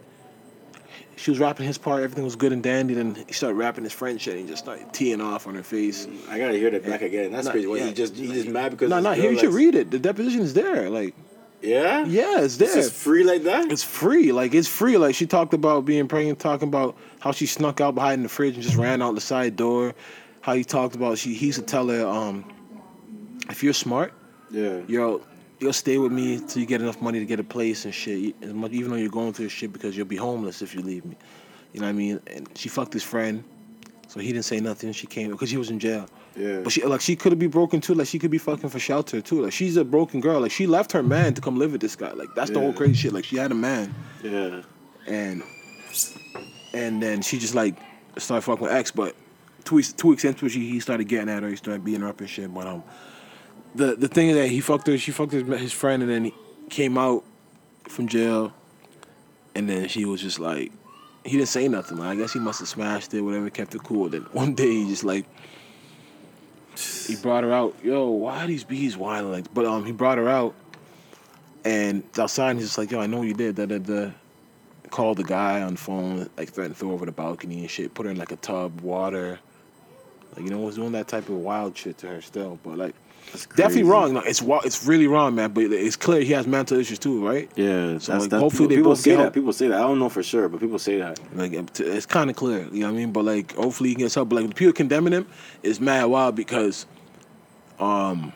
she was rapping his part. Everything was good and dandy. Then he started rapping his friend shit. and he just started teeing off on her face. I gotta hear that back again. That's Nah, crazy. What, yeah. he just he just mad because No, his no, here you should read it. The deposition is there. Like, Yeah, yeah, it's It's there. just free like that. It's free. Like it's free. Like she talked about being pregnant, talking about how she snuck out behind the fridge and just ran out the side door. How he talked about she he used to tell her, um, if you're smart, yeah, yo, you'll stay with me till you get enough money to get a place and shit. Even though you're going through shit because you'll be homeless if you leave me. You know what I mean? And she fucked his friend, so he didn't say nothing. She came because he was in jail. Yeah. But she like she could be broken too. Like she could be fucking for shelter too. Like she's a broken girl. Like she left her man to come live with this guy. Like that's the whole crazy shit. Like she had a man yeah. and and then she just like started fucking with X. But two weeks two weeks into it, she, he started getting at her. He started beating her up and shit. But um, the the thing is that he fucked her. She fucked his his friend, and then he came out from jail, and then she was just like. He didn't say nothing. Like, I guess he must have smashed it, whatever, kept it cool. Then one day he just like he brought her out. Yo, why are these bees whining like? But um, he brought her out, and outside he's just like, yo, I know you did. Da da da. Called the guy on the phone, like threatened to throw over the balcony and shit. Put her in like a tub, water. Like you know, was doing that type of wild shit to her still. But like, definitely wrong. No, it's it's really wrong, man. But it's clear he has mental issues too, right? Yeah, So, that's, like, that's, hopefully people, they people both say that. People say that. I don't know for sure, but people say that. Like it's kind of clear, you know what I mean. But like, hopefully he gets help. But like, the people condemning him is mad wild because, um,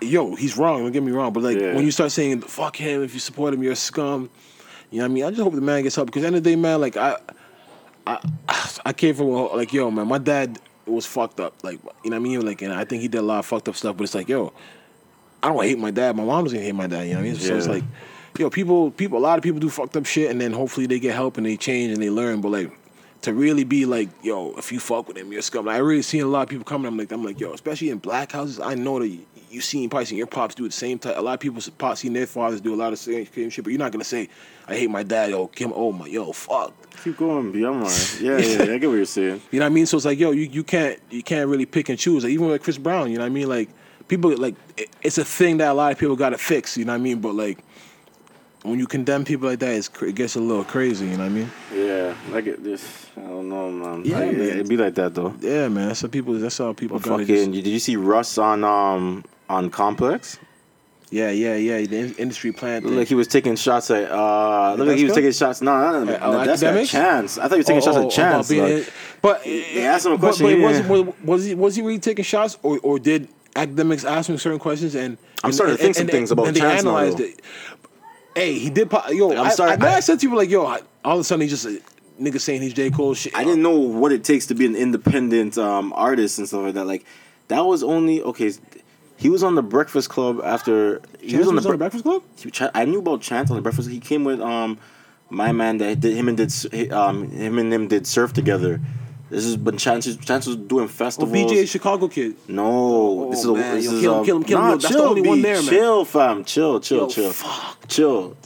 yo, he's wrong. Don't get me wrong. But like, Yeah. when you start saying "fuck him," if you support him, you're a scum. You know what I mean? I just hope the man gets help because at the end of the day, man, like I, I, (sighs) I came from a- like yo, man, my dad was fucked up. Like you know what I mean? Like, and I think he did a lot of fucked up stuff. But it's like, yo, I don't hate my dad. My mom's gonna hate my dad. You know what I mean? So it's Yeah. like, yo, people, people, a lot of people do fucked up shit, and then hopefully they get help and they change and they learn. But like, to really be like, yo, if you fuck with him, you're scum. Like, I really seen a lot of people coming. I'm like, I'm like, yo, especially in black houses, I know that you, you seen probably seen your pops do the same type. A lot of people pops seen their fathers do a lot of same shit, but you're not gonna say, I hate my dad. Yo, Kim, oh my, yo, fuck. Keep going, B. I'm alright. (laughs) Yeah, yeah, I get what you're saying. You know what I mean? So it's like, yo, you, you can't you can't really pick and choose. Like, even with Chris Brown, you know what I mean? Like people like it, it's a thing that a lot of people got to fix. You know what I mean? But like when you condemn people like that, it's, it gets a little crazy. You know what I mean? Yeah, like it. This, I don't know, man. Yeah, Like, man. It'd be like that though. Yeah, man. That's how people. That's how people. Fucking, just- did you see Russ on um on Complex? Yeah, yeah, yeah. The in- industry plan. Look, like he was taking shots at. uh Look like he was taking shots. No, no, no, no that's at Akademiks? Chance. I thought he was taking Oh, shots oh, at Chance. like- in- but They asked him a question, But, he was, was, was he was he really taking shots, or or did Akademiks ask him certain questions? And I'm and- starting to and- think some and- things about and they Chance now, analyzed though. it. Hey, he did. po- Yo, I'm I, sorry, I, know I, I- said to you like, yo, I- all of a sudden he just a nigga saying he's J Cole. Shit. I didn't know what it takes to be an independent um, artist and stuff like that. Like that was only okay. He was on the Breakfast Club after he Chance was on the, was on Bre- Breakfast Club. he- I knew about Chance on the Breakfast. He came with um my man that did him and did um him and him did surf together. This is but chances chances doing festivals. Oh, festivals. BJ Chicago kid. No, this is a, man, this yo, is kill him, kill him, kill him. Yo, that's the chill, only one there, man. Chill, fam. Chill, chill, Yo, chill. fuck. Chill.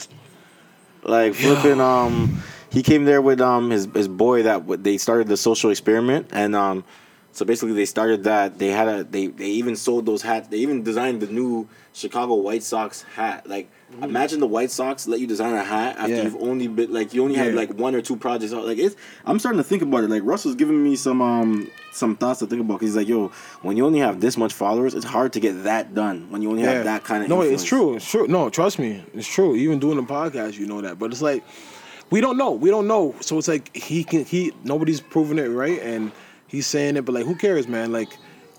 Like flipping. Um, he came there with um his his boy that they started the social experiment and um. So basically, they started that. They had a. They they even sold those hats. They even designed the new Chicago White Sox hat. Like, imagine the White Sox let you design a hat after. Yeah. you've only been like you only have Yeah. like one or two projects out. Like, it's. I'm starting to think about it. Like, Russell's giving me some um some thoughts to think about. Cause he's like, yo, when you only have this much followers, it's hard to get that done. When you only have that kind of. No, influence. it's true. It's true. No, trust me, it's true. Even doing the podcast, you know that. But it's like we don't know. We don't know. So it's like he can. He nobody's proven it right, and he's saying it. But like, who cares, man? Like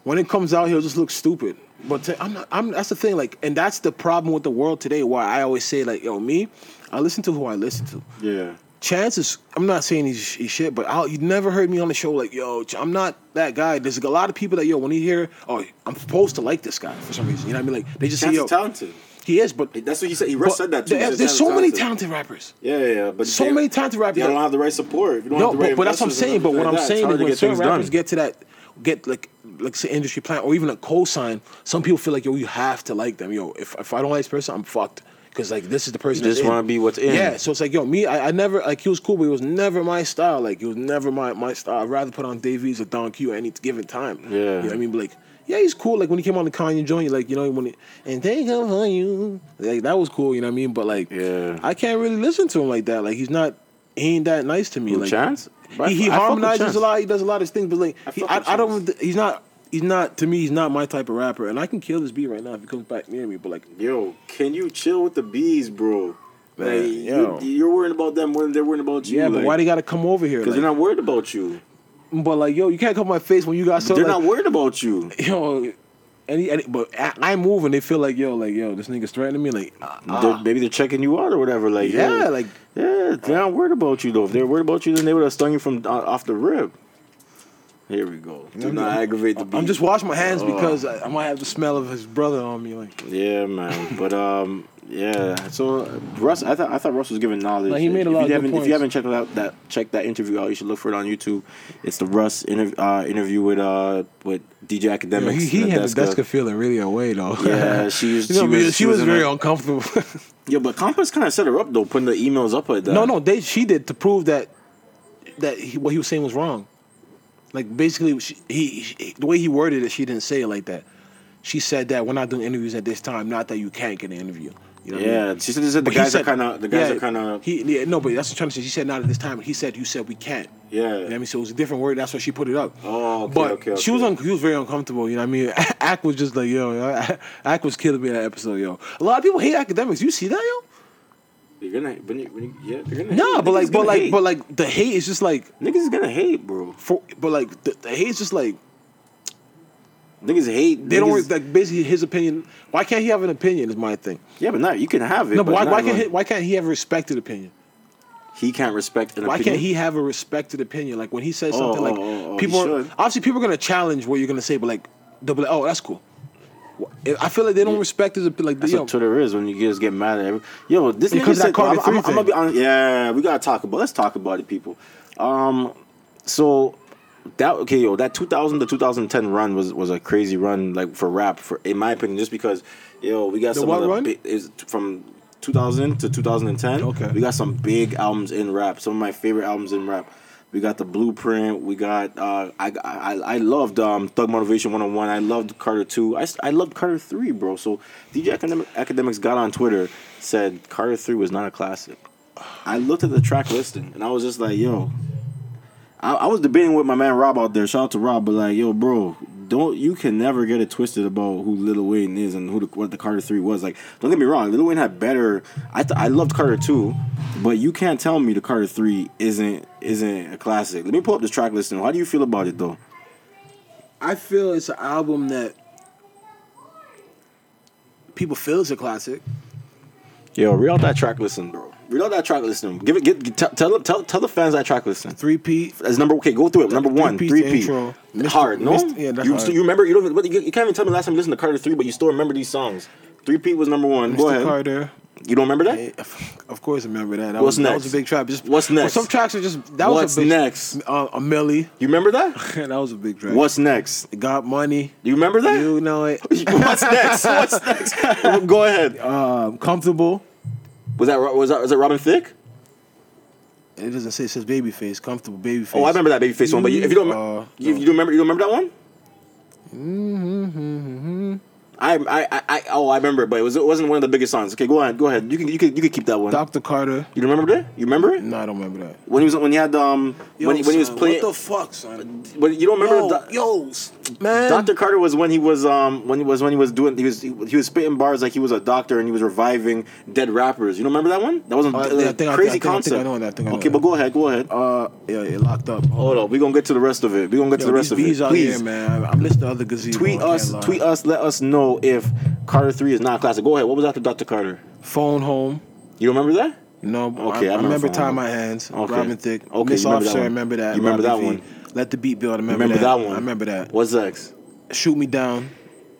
when it comes out, he'll just look stupid. But to, I'm not. I'm. That's the thing. Like, and that's the problem with the world today. Why I always say like, yo, me, I listen to who I listen to. Yeah. Chances, I'm not saying he's, he's shit, but I'll, you never heard me on the show like, yo, I'm not that guy. There's a lot of people that, yo, when you hear, oh, I'm supposed to like this guy for some reason. You know what I mean? Like, they just Chance say, yo, is talented. He is, but That's what he said. He but said that too. There- there's so is many talented. talented rappers. Yeah, yeah, yeah. But So they- many talented rappers They don't have the right support. You don't No, have the right but, but that's what I'm saying. But what everything I'm that, saying is when get certain things rappers done. get to that, get like, like say industry plan or even a co-sign, some people feel like, yo, you have to like them. Yo, if, if I don't like this person, I'm fucked. Because like this is the person. You just that's in. wanna be what's in. Yeah, so it's like yo, me, I, I never like he was cool, but he was never my style. Like he was never my my style. I'd rather put on Davies or Don Q at any given time. Yeah. you know what I mean, but like. Yeah, he's cool. Like when he came on the Kanye joint, like you know when he, and they come for you, like that was cool. You know what I mean? But like, Yeah. I can't really listen to him like that. Like he's not, he ain't that nice to me. Who, like Chance? He, he I fuck with harmonizes a lot. He does a lot of things, but like I he, I, I don't. He's not. He's not to me. He's not my type of rapper, and I can kill this beat right now if he comes back near me. But like, Yo, can you chill with the bees, bro? Like, Man, you, yo. you're worrying about them more than they're worrying about you. yeah, but why they gotta come over here? Because Like, they're not worried about you. But like, yo, you can't come my face when you got so they're like, not worried about you. yo. Any, any, but I, I move and they feel like yo, like yo, this nigga's threatening me. Like, They're, maybe they're checking you out or whatever. Like, yeah, yeah, like yeah, they're not worried about you though. If they're worried about you, then they would have stung you from uh, off the rip. Here we go. Do not aggravate the. I'm just washing my hands Oh. because I, I might have the smell of his brother on me. Like, Yeah, man. (laughs) But um, yeah. So uh, Russ, I thought I thought Russ was giving knowledge. No, he made a if lot you of good haven't, If you haven't checked out that check that interview out, you should look for it on YouTube. It's the Russ interv- uh, interview with uh with DJ yo, Akademiks. he, he had the Nadeska. Deska feeling really away though. Yeah, (laughs) she was. You know, she, what I mean? was she was in very a- uncomfortable. (laughs) Yeah, but Complex kind of set her up though, putting the emails up like that. No, no, they she did to prove that that he, what he was saying was wrong. Like basically, she, he, he the way he worded it, she didn't say it like that. She said that we're not doing interviews at this time. Not that you can't get an interview. You know what I mean? Yeah, she said, said the guys said- are kind of the guys yeah, are kind of He yeah, no, but that's what I'm trying to say. She said not at this time. He said you said we can't. yeah. You know what I mean? So it was a different word. That's why she put it up. Oh, okay, but okay, she was okay. un- he was very uncomfortable. You know what I mean? (laughs) Ack was just like yo, (laughs) Ack was killing me in that episode. Yo, a lot of people hate Akademiks. You see that, yo? You're gonna when you, when you, yeah they're gonna No, hate. but like, but like, hate. but like, the hate is just like, niggas is gonna hate, bro. for, but like, the, the hate is just like Niggas hate. they don't niggas- like basically his opinion. Why can't he have an opinion? Is my thing. Yeah, but not you can have it. No, but why, why can't he, why can't he have a respected opinion? he can't respect an Why opinion? can't he have a respected opinion? Like when he says Oh, something, like oh, oh, oh, people, are, obviously people are gonna challenge what you're gonna say, but like they'll be like, oh, that's cool. I feel like they don't respect his opinion. Like That's know, what Twitter is when you just get mad at every. Yo, this Because nigga said, I'm, I'm, I'm gonna be honest. Yeah, we gotta talk about. Let's talk about it, people. Um, so that okay, yo, that 2000 to 2010 run was was a crazy run, like for rap, for in my opinion, just because yo, we got The some what run? big- is from 2000 to 2010. Okay. we got some big albums in rap. Some of my favorite albums in rap. We got the Blueprint. We got uh, I I I loved um, Thug Motivation 101. I loved Carter 2. I, I loved Carter 3, bro. So DJ Academic, Akademiks got on Twitter said Carter 3 was not a classic. I looked at the track listing and I was just like, yo. I, I was debating with my man Rob out there. Shout out to Rob, but like, yo, bro, don't you can never get it twisted about who Lil Wayne is and who the, what the Carter Three was. Like, don't get me wrong, Lil Wayne had better. I th- I loved Carter Two, but you can't tell me the Carter Three isn't isn't a classic. Let me pull up this track listing. How do you feel about it though? I feel it's an album that people feel is a classic. Yo, read out that track listing, bro. Read out that track listing. Give it. Get, tell, tell tell tell the fans that track listing. Three Peat. As number okay, go through it. Number one, three Peat. Hard, no. Mr. yeah, that's you, hard. you remember? You don't. you, you can't even tell me last time you listened to Carter three, but you still remember these songs. Three Peat was number one. Go ahead. Carter. You don't remember that? Of course, I remember that. That What's was, That was a big trap. Just, What's well, next? some tracks are just that What's was a big, next? Uh, a Milli. You remember that? (laughs) that was a big track. What's next? Got money. You remember that? You know it. (laughs) What's next? What's next? (laughs) Go ahead. Um, comfortable. Was that was that was that Robin Thicke? It doesn't say it says babyface. Comfortable babyface. Oh, I remember that babyface one. But you, if you don't, Uh, you, you don't remember, you don't remember that one? I, I, I, I, oh, I remember, but it was it wasn't one of the biggest songs. Okay, go ahead, go ahead. You can, you can, you can keep that one. Dr. Carter. You remember that? You remember it No, I don't remember that. when he was when he had um when he, when he was playing. What the fuck, son? when, you don't remember? Doc- yo, s- man. Dr. Carter was when he was um when he was when he was doing he was he, was spitting bars like he was a doctor and he was reviving dead rappers. You don't remember that one? That wasn't Uh, like, yeah, I think I- I crazy think- I I know that, I think I know okay, but go ahead, go ahead. Uh, yeah, it locked up. Hold on, we gonna get to the rest of it. We gonna get to the rest of it. Please here, man. I, I missed the other gazebo. tweet us, tweet us. Let us know if Carter Three is not a classic. Go ahead. What was after Dr. Carter? Phone home. You remember that? No. Okay, I, I I remember Tie Home. My Hands, Okay. Robin Thicke, Okay, Miss you remember that Officer, one. remember that. You remember Robbie that V. one? Let the beat build, I remember, remember that. that one? I remember that. What's next? Shoot Me Down.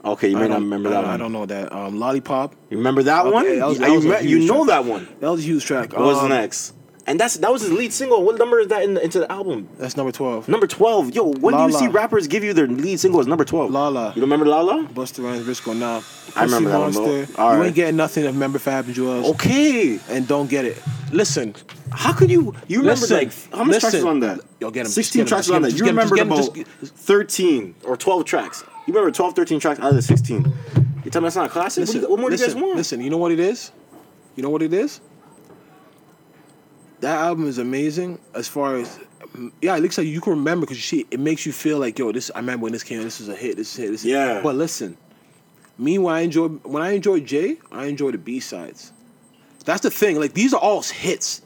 Okay, you may not remember that don't- one. I don't know that. Um, Lollipop. You remember that Okay, one? that was- you that was a me- you know that one. That was a huge track. What was Um, next? And that's that was his lead single. What number is that in the, into the album? That's number 12. Number twelve. Yo, when do you see rappers give you their lead single as number twelve? Lala. You remember Lala? Busta Rhymes, Risco now. I remember that one, Monster. bro. All you right. ain't getting nothing if member Fab and Juelz. Okay. And don't get it. Listen. How could you? You remember Listen, like how many tracks listen. was on that? Yo, get just Sixteen get 'em, tracks on that. You get 'em, just remembered get 'em, about thirteen or twelve tracks. You remember 12, 13 tracks out of the sixteen. You tell me that's not a classic? Listen, what, do you- what more listen, do you guys want? Listen, you know what it is? You know what it is? That album is amazing as far as yeah, it looks like you can remember because you it makes you feel like yo, this I remember when this came, this is a hit, this is a hit, this is Yeah. But listen, me when I enjoy when I enjoy Jay, I enjoy the B sides. That's the thing. Like these are all hits.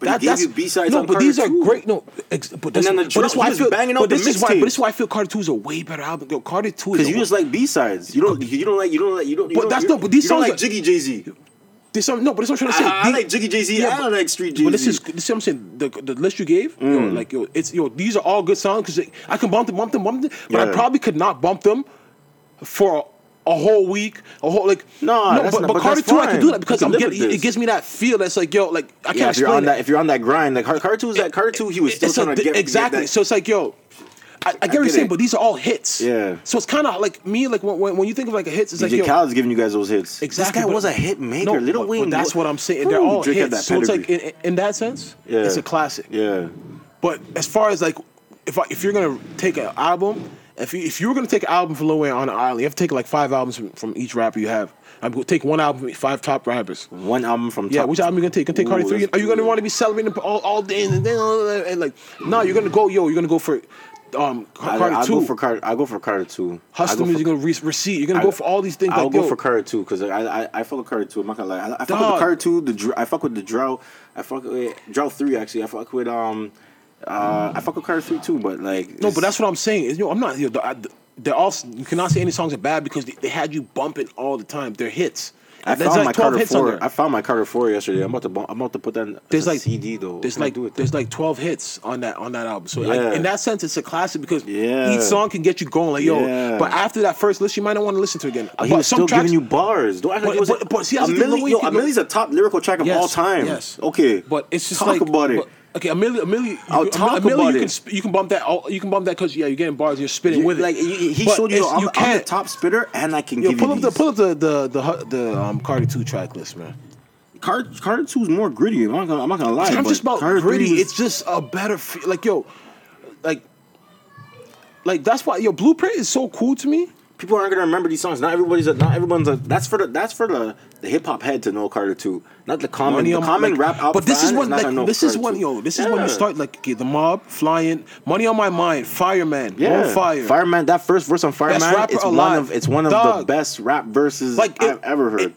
But he gave you B-sides No, on but Carter these are too. great. No, ex, but this, then the but is why I feel. But this is why. But this is why I feel Carter Two is a way better album. Yo, Carter Two is Because you just like B sides. You don't. You don't like. You don't like. You don't. You But don't, that's no- but these songs like Jiggy Jay Z. There's some, no, but that's what I'm trying to say. I, I like Jiggy Jay Z. Yeah, I but- don't like Street Jay Z. But this is this is what I'm saying. The, the list you gave, yo, Mm. like yo, it's yo. These are all good songs because I can bump them, bump them, bump them. But I probably could not bump them for a, whole week, a whole like. No, that's but, not- but but Carter Two, I can do that because I'm getting. It gives me that feel that's like yo, like I can't yeah, if you're explain on it. that, if you're on that grind, like Car- Carter Two was that Carter Two, he was still trying a- to get exactly. Get that, so it's like yo. I, I get what you're saying, but these are all hits. Yeah. So it's kind of like me, like when, when you think of like a hits, it's like DJ Khaled's giving you guys those hits. Exactly. This guy was a hit maker. No, Little but- Wayne. But that's what I'm saying. They're all hits. So it's like in, in that sense, Yeah. it's a classic. Yeah. But as far as like, if I, if you're gonna take an album, if you, if you were gonna take an album for Lil Wayne on an island, you have to take like five albums from, from each rapper you have. I'm gonna take one album, from five top rappers. One album from Yeah, top. which album you gonna take? You gonna take Carter three? Are you gonna want to be celebrating all, all day and then and like no? You're gonna go yo. You're gonna go for um I, Carter I two. go for Carter. I go for Carter two. Hustle music. You're gonna re- receipt. You're gonna I- go for all these things. I'll like, go yo, for Carter two because I, I I fuck with Carter two. I'm not gonna lie. I, I fuck with Dog. the Carter two. The dr- I fuck with the drought. I fuck with drought three actually. I fuck with um. Uh, I fuck with Carter three too, but like No, but that's what I'm saying. Is, yo, I'm not. Yo, the- I- they're all. You cannot say any songs are bad because they, they had you bumping all the time. They're hits. I There's found like my 12 Carter hits on four. there. I found my Carter four yesterday. I'm about to bu- I'm about to put that. In, There's a like CD though. There's can I like do with there's like 12 hits on that on that album. So Yeah. like, in that sense, it's a classic because Yeah. each song can get you going. Like yo, Yeah. but after that first list, you might not want to listen to it again. But he was still tracks- giving you bars. Don't act like But- it was but- but see, that's a the thing, million. Lil Yo, Wayne a top lyrical track of Yes, all time. yes. Okay, But it's just talk like about it. but- okay, a million, a million. You, I'll can- talk a million about you it. Can, sp- you can bump that. You can bump that because yeah, you're getting bars. You're spitting with it. like he, But showed you, it's- I'm, you I'm the top spitter, and I can Yo, give pull you up the these. pull up the the the the um Carter two track list, man. Carter, Carter two is more gritty. I'm not gonna, I'm not gonna lie. I'm just about Carter gritty. 3 was- It's just a better fe- like yo, like like that's why yo Blueprint is so cool to me. People aren't gonna remember these songs. Not everybody's. A, not everyone's. A, that's for the. That's for the, the hip hop head to know Carter two. Not the common. Money the on- common like- rap out But this is when is not like this is Carter when 2. yo this is when you start like okay, the mob flying, money on my mind, fireman, Yeah, on fire, Fireman. That first verse on Fireman. rapper It's one alive. of. It's one of the best rap verses Like, it- I've ever heard. it-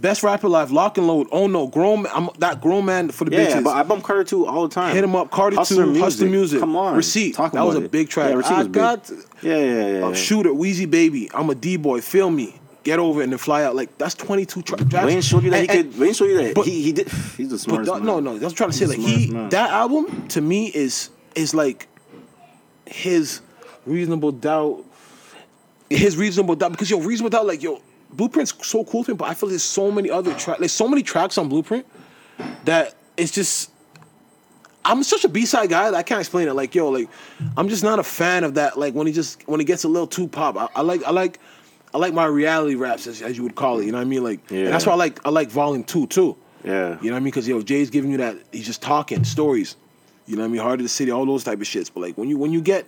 best rapper alive, lock and load. Oh no, grown man, I'm that grown man for the yeah, bitches. but I bump Carter two all the time. Hit him up, Cardi Hustler two, Hustler Music. Come on, Receipt. Talk That was about a big track. Yeah, Receipt I was big. Yeah, yeah, yeah. Yeah. Shooter, Weezy Baby, I'm a D boy. Feel me, get over it and then fly out. Like that's 22 tra- tracks. Wayne showed you that And- he could. Wayne showed you that but- he, he did. (sighs) He's the But smartest. man. no, no, that's what I'm trying to say. Like he, man. that album to me is is like his reasonable doubt. His reasonable doubt because yo, reasonable doubt, like yo, Blueprint's so cool to me, but I feel like there's so many other tracks. There's so many tracks on Blueprint that it's just. I'm such a B side guy that I can't explain it. Like yo, like I'm just not a fan of that. Like when he just when he gets a little too pop. I, I like I like I like my reality raps as, as you would call it. You know what I mean? Like and that's why I like I like Volume Two too. Yeah. You know what I mean? Because yo, Jay's giving you that. He's just talking stories. You know what I mean? Heart of the City, all those type of shits. But like when you when you get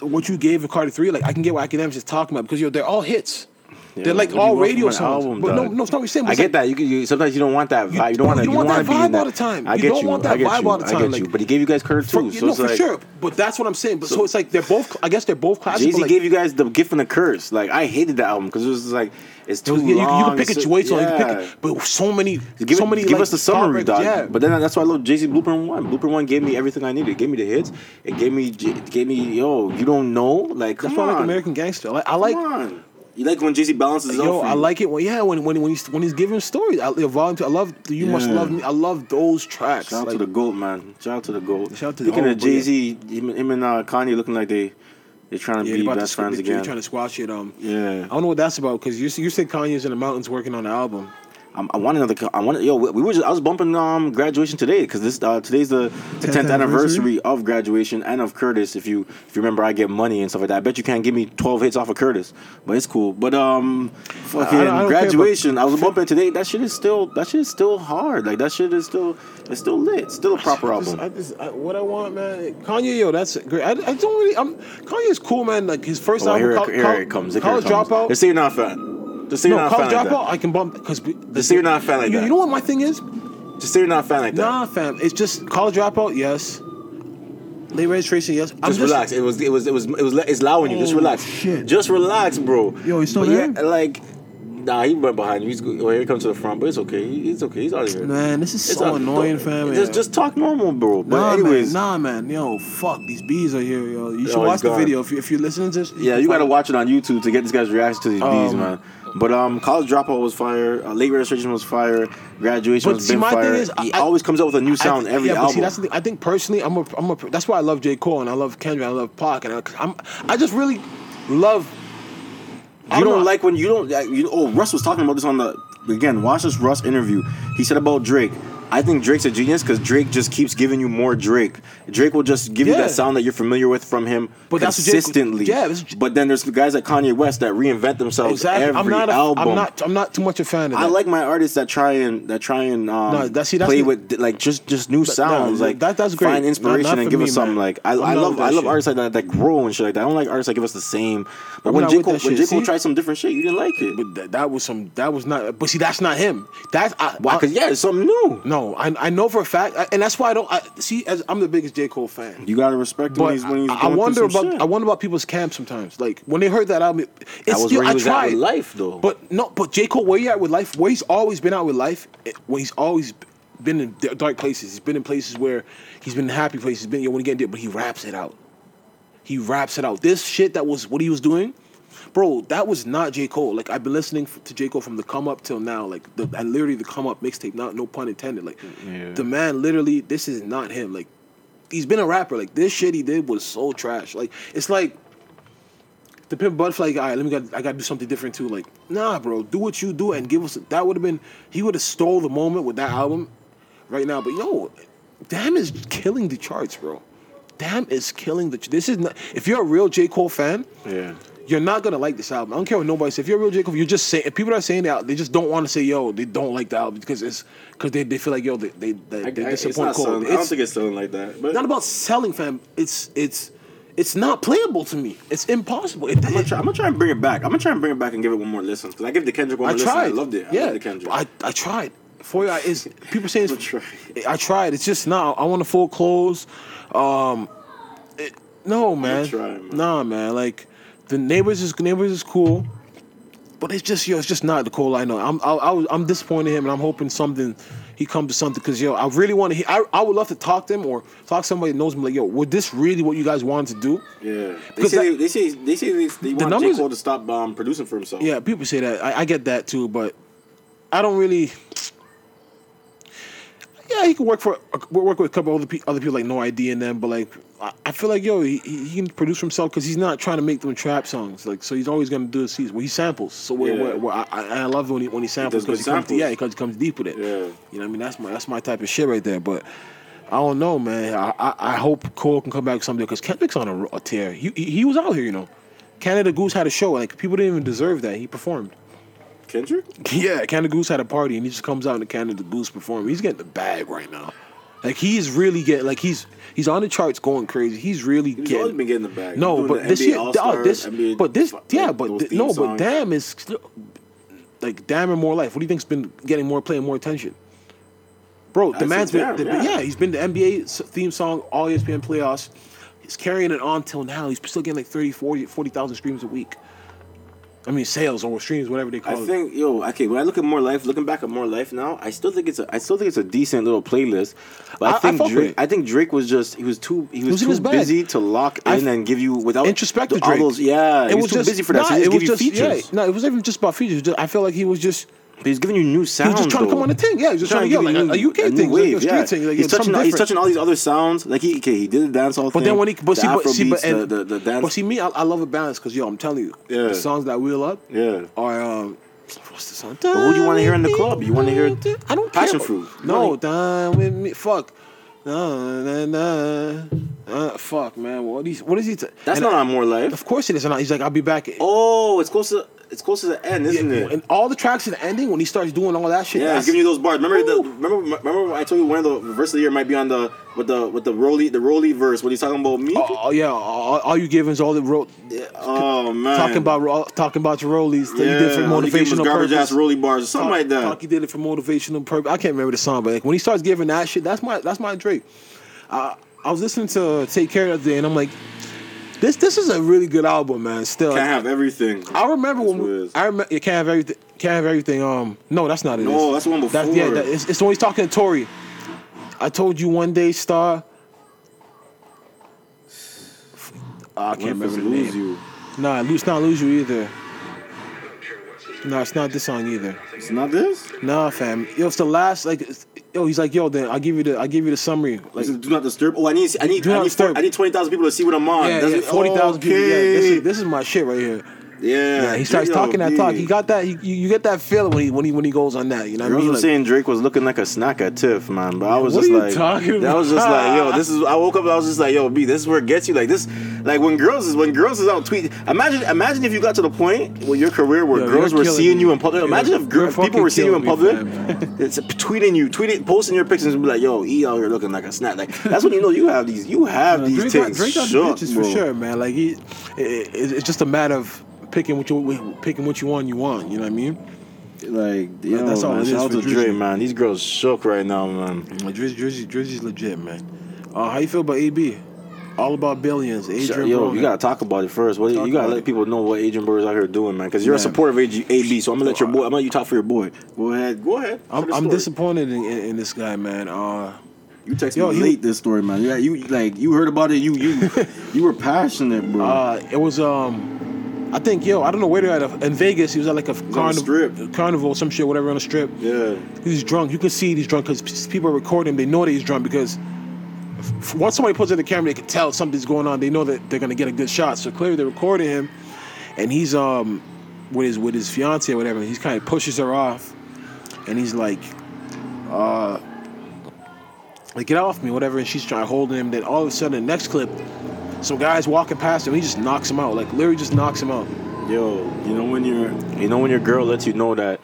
what you gave in Carter Three, like I can get what Akademiks is talking about because yo, they're all hits. They're like all radio songs. album, but no, no, it's not what you're saying. I get like- that. You, can- you sometimes you don't want that vibe. You, don't want to. you want that to be in vibe all the time. I You get don't you. want that I get vibe all the I time, get like- you. But he gave you guys Kurt too. So it's for like sure. But that's what I'm saying. But so, it's like they're both. I guess they're both classic. Jay Z gave you guys the gift and the curse. Like I hated that album because it was like it's too you, you, you can pick a so- choice song. You can yeah. pick it, but so many, Give, so it- many. give like, us the summary, dog. Yeah. But then that's why I love Jay Z Blueprint One. Blueprint One gave me everything I needed. It gave me the hits. It gave me, it gave me, yo, you don't know, like that's why I like American Gangster. Like I like. You like when Jay Z balances it out Yo, I like it when yeah when when when he's when he's giving stories. I, I volunteer. I love You Must Love Me. I love those tracks. Shout out Like, to the goat, man. Shout out to the goat. Shout out to the- Speaking of. Jay Z, him, him and uh, Kanye looking like they they're trying to yeah, be best to, friends they're again. trying to squash it. Um, yeah, I don't know what that's about because you you said Kanye's in the mountains working on the album. I'm, I want another. I want. Yo, we we were. Just, I was bumping um graduation today because this uh, today's the the 10th 10th anniversary? of graduation and of Curtis. If you if you remember, I get money and stuff like that. I bet you can't give me 12 hits off of Curtis, but it's cool. But um, fucking I don't care, but- graduation. I was bumping today. That shit is still. That shit is still hard. Like that shit is still. It's still lit. It's still a proper I just, album. I just I, what I want, man. Kanye, yo, that's great. I, I don't really. I'm Kanye's cool, man. Like his first Oh, album, here, it- here it comes. Here College it comes. Dropout. You're not fan. Just say no, you're not a College fan like Dropout. I can bump because Just say you're not fan like you, that. you know what my thing is? Just say you're not a fan like that. Nah, fam. It's just College Dropout. Yes. Late registration. Yes. I'm Just relax. It was it was it was it was it's allowing you. Just Oh, relax. shit. Just relax, bro. Yo, he's still But there? Yeah, like, nah, he went behind you. He's go- well, here he comes to the front, but it's okay. He- He's okay. He's out of here. Man, this is It's so out- annoying, don't- fam. Just yeah. just talk normal, bro. But Nah, anyways, man, nah, man, yo, fuck, these bees are here, yo. You should Yo, watch the video if you if you listen to this. yeah, you gotta watch it on YouTube to get this guy's reaction to these bees, Um, man. But um, college dropout was fire. Uh, late registration was fire. Graduation But was see, been my thing fire. is, he I- always comes out with a new sound thi- every yeah, album. see, that's the thing. I think personally, I'm a, I'm a. That's why I love J Cole and I love Kendrick, and I love Pac, and I, I'm, I just really love. I You don't know. like when you don't. You, oh, Russ was talking about this on the again. Watch this Russ interview. He said about Drake. I think Drake's a genius because Drake just keeps giving you more Drake. Drake will just give you that sound that you're familiar with from him But that's consistently. yeah, this- but then there's guys like Kanye West that reinvent themselves exactly. every I'm not. A, album. I'm not. I'm not too much a fan of that. I like my artists that try and that try and um, No, that- see, play the- with like just just new sounds no, like that- that's great. find inspiration not and give me, us something man. like I, I not love I love shit. artists like that that grow and shit like that. I don't like artists that give us the same. But I'm when not J Cole when. J Cole tried some different shit, you didn't like it. But that, that was some. That was not. But see, that's not him. That's I, Why? Because yeah, it's something new. no, I, I know for a fact, I- and that's why I don't. I, see, as I'm the biggest J Cole fan. You gotta respect him when he's when he's I, I wonder some about shit. I wonder about people's camp sometimes. Like when they heard that album, it- it's That was still, where he I was at with life, though. But no, but J Cole, where you at with life? Where he's always been out with life, it- when he's always been in dark places. He's been in places where he's been in happy places. He's been you know, when he getting there, but he raps it out. He raps it out. This shit that was what he was doing, bro. That was not J Cole. Like I've been listening to J Cole from the come up till now. Like the and literally the come up mixtape. Not no pun intended. Like Yeah. the man literally, this is not him. Like he's been a rapper. Like this shit he did was so trash. Like it's like the Pimp Butterfly. Like, all right, let me. Got, I got to do something different too. Like, nah, bro, do what you do and give us. That would have been. He would have stole the moment with that album, right now. But yo, damn is killing the charts, bro. Damn is killing the. This is not. If you're a real J Cole fan, yeah. You're not gonna like this album. I don't care what nobody says. If you're a real J Cole, you're just saying. If people are saying that, they just don't want to say yo. They don't like the album because it's because they, they feel like yo they they, they, I, they I, it's disappoint not Cole. selling, I don't think it's selling like that. But not about selling, fam. It's it's it's not playable to me. It's impossible. It, I'm gonna, try, I'm gonna try and bring it back. I'm gonna try and bring it back and give it one more listen because I give the Kendrick one I more listen. tried. I loved it. I yeah, loved the Kendrick. I I tried. For you, I- is people saying (laughs) I it's, tried. I tried. It's just now. I want a full close. Um, it, no man. try, man. Nah, man. Like the neighbors is neighbors is cool, but it's just yo. It's just not the Cole I know. I'm I, I was, I'm disappointed in him, and I'm hoping something. He comes to something because yo, I really want to. Hear, I I would love to talk to him or talk to somebody that knows me. Like yo, was this really what you guys wanted to do? yeah, they say, that- they, they say they say they, they want numbers- J Cole to stop um, producing for himself. Yeah, people say that. I, I get that too, but I don't really. Yeah, he could work for uh, work with a couple other pe- other people like No ID and them, but like I, I feel like yo, he, he he can produce for himself because he's not trying to make them trap songs. Like so, he's always gonna do his season. Well, he samples. So where, Yeah. where, where I, I I love when he when he samples because good he, comes samples. yeah because he comes deep with it. Yeah. You know what I mean? That's my that's my type of shit right there. But I don't know, man. I I, I hope Cole can come back someday because Kendrick's on a, a tear. He, he he was out here, you know. Canada Goose had a show. Like people didn't even deserve that. He performed. Kendrick? (laughs) Yeah, Canada Goose had a party and he just comes out and Canada Goose perform. He's getting the bag right now. Like he's really getting like he's he's on the charts going crazy. He's really He's always getting been getting the bag. no, but this year, oh, this, NBA but this, yeah, but th- no, but damn is like damn and more life. What do you think's been getting more play and more attention? Bro, the That's man's been, damn, the- yeah. yeah, he's been the NBA theme song all ESPN playoffs. He's carrying it on till now. He's still getting like 30, 40 40,000 streams a week. I mean, sales or streams, whatever they call I it. I think yo okay when I look at more life looking back at more life now I still think it's a I still think it's a decent little playlist but I, I- I think with Drake. I think Drake was just he was too he was, was too busy to lock in f- and give you without introspective all Drake. those yeah he was, too busy for that so he just it give was you just features yeah, no, it wasn't even just about features. I felt like he was just he's giving you new sounds He's just trying to come on the thing. Yeah, he's just trying to give get like a, new- UK new thing, like a wave, street yeah. thing. Like, he's touching all, he's touching all these other sounds like he okay he did the dancehall But thing then when he, but the see, but see, but and, the, the, the dance but see, me, I, I love a balance because yo, I'm telling you, Yeah. the songs that wheel up yeah are um, what's the song? But who do you wanna hear in the club? You wanna hear I don't Passion care. Fruit. No, dine with me. Fuck. Nah, nah, nah. Uh, fuck, man. What is what is he? T- that's and not I- on more life Of course it is. And he's like, I'll be back. oh it's close to it's close to the end isn't Yeah, it And all the tracks in the ending when he starts doing all that shit. Yeah, that's- giving you those bars. Remember the remember remember when I told you one of the verse of the year might be on the with the with the Rolly the Rolly verse when he's talking about me. Oh, oh, yeah, all, all you giving is all the ro- Oh man, talking about talking about your rollies. that yeah, you did for all he gave was motivational garbage purpose. ass Rolly bars or something Talk- like that. Talk, he did it for motivational purpose. I can't remember the song, but like, when he starts giving that shit, that's my that's my Drake. I I was listening to Take Care of the Day, and I'm like, this this is a really good album, man. Still, Can't have everything. I remember That's when what it we. I remember you can't have everything. Can't have everything. Um, no, that's not it. No, It's- that's the one That's, yeah, that, it's, it's when he's talking to Tori. I told you one day, Star. Ah, I can't remember the lose name. you. Nah, lose not lose you either. Nah, it's not this song either. It's not this. Nah, fam. Yo, it's the last. Like, it's- yo, he's like, yo, then I'll give you the, I'll give you the summary. Like, do not disturb. Oh, I need, I need, I need. I need twenty thousand people to see what I'm on. yeah, That's yeah, forty thousand people. Yeah, this is, this is my shit right here. Yeah, Yeah, he starts talking that talk. He got that. He, you, you get that feeling when he when he when he goes on that. You know what I Girls mean? were Like, saying Drake was looking like a snack at Tiff, man. But I was just like, talking that was just like, yo, this is. I woke up and I was just like, yo, B, this is where it gets you. Like this, like when girls is when girls is out tweet. Imagine, imagine if you got to the point with your career where Yo, girls were seeing me. you in public. Imagine if people were seeing you in public. me, (laughs) it's tweeting you, tweeting, posting your pictures, and be like, yo, E out here looking like a snack. Like that's when you know you have these, you have (laughs) these Drake things. Drake got the bitches for sure, man. Like he, it, it, it's just a matter of picking what you picking what you want. You want. You know what I mean? Like, yo, that's all man, it is shout out to Drizzy. man. These girls shook right now, man. Like, Drizzy, Drizzy, Drizzy's legit, man. Uh, how you feel about AB? All about billions. Adrien Yo, Broner. you gotta talk about it first. What, Talk you gotta let it. people know what Adrien Burr is out here doing, man. Because you're a Man. supporter of AB, so I'm gonna let your boy. I'm gonna let you talk for your boy. Go ahead. Go ahead. I'm, I'm disappointed in, in, in this guy, man. Uh, You text Yo, me he- late this story, man. Yeah, you like you heard about it. You you (laughs) you were passionate, bro. uh, it was um, I think yo, I don't know where they're at in Vegas. He was at like a carnival, carnival, some shit, whatever on the strip. yeah. He's drunk. You can see he's drunk because people are recording him. They know that he's drunk because once somebody puts in the camera, they can tell something's going on. They know that they're gonna get a good shot. So clearly they're recording him, and he's um with his with his fiance or whatever. He's kind of pushes her off, and he's like, uh, like get off me, whatever. And she's trying holding him. Then all of a sudden, the next clip, some guy's walking past him. He just knocks him out. Like literally just knocks him out. Yo, you know when you're, you know when your girl lets you know that,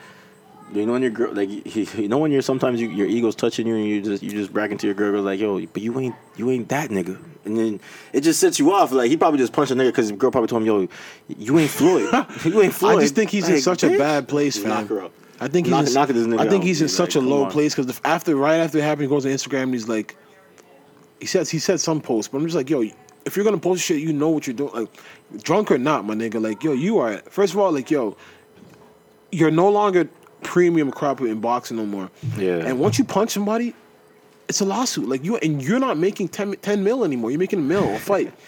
you know when your girl, like, you, (laughs) you know when you're sometimes you, your ego's touching you and you just you just bragging to your girl, girl like, yo, but you ain't you ain't that nigga, and then it just sets you off. Like he probably just punched a nigga because the girl probably told him, yo, you ain't Floyd, (laughs) you ain't Floyd. I just think he's in Like, such a bad place, fam. Knock her up. I think he's Knock- in, knock this nigga I think he's in He's such like, a low on. place because after right after it happened, he goes on Instagram and he's like, he says he said some post, but I'm just like, yo, if you're gonna post shit, you know what you're doing, like drunk or not, my nigga. Like, yo, you are first of all, like, yo, you're no longer premium crop in boxing no more. Yeah. And once you punch somebody, it's a lawsuit. Like you and you're not making 10, 10 mil anymore. You're making a mil a fight. (laughs)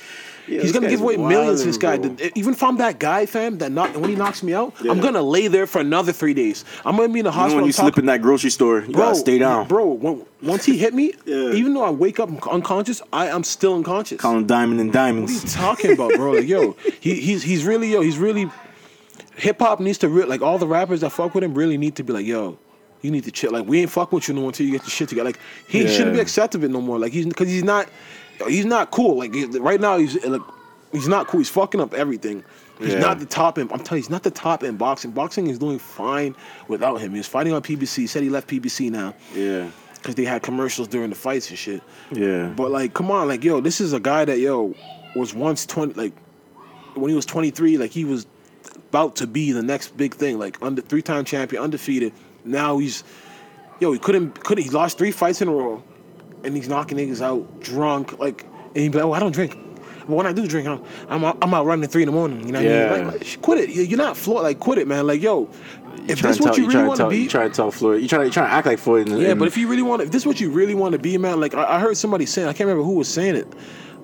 Yeah, he's gonna give away millions. to This guy, bro. even if I'm that guy, fam, that knock when he knocks me out, I'm gonna lay there for another three days. I'm gonna be in the You know hospital. when you I'm slip in that grocery store, you gotta stay down. bro. When, once he hit me, (laughs) Yeah. even though I wake up unconscious, I am still unconscious. Calling diamond and diamonds. What are you talking about, bro? Like, yo, (laughs) he, he's he's really yo, he's really hip hop needs to re- like all the rappers that fuck with him really need to be like, yo, you need to chill. Like, we ain't fuck with you no more until you get your shit together. Like, he Yeah. shouldn't be accepting it no more. Like, he's because he's not, he's not cool. Like right now, he's like, he's not cool. He's fucking up everything. He's Yeah. not the top in. I'm telling you, he's not the top in boxing. Boxing is doing fine without him. He's fighting on PBC. He said he left PBC now Yeah, because they had commercials during the fights and shit. yeah. But like, come on, like, yo, this is a guy that yo was once twenty, like, when he was twenty three, like he was about to be the next big thing, like under three time champion, undefeated. Now he's, yo, he couldn't, couldn't. He lost three fights in a row, and he's knocking niggas out drunk, like, and he'd be like, oh, I don't drink. But when I do drink, I'm I'm out, I'm out running at three in the morning. You know what I Yeah. mean? Like, like, quit it. You- You're not Floyd. Like, quit it, man. Like, yo, if this what tell- you really want to be, You try to tell Floyd. You try to you try to act like Floyd. Yeah, but if you really want to, if this is what you really want to be, man, like I, I heard somebody saying, I can't remember who was saying it.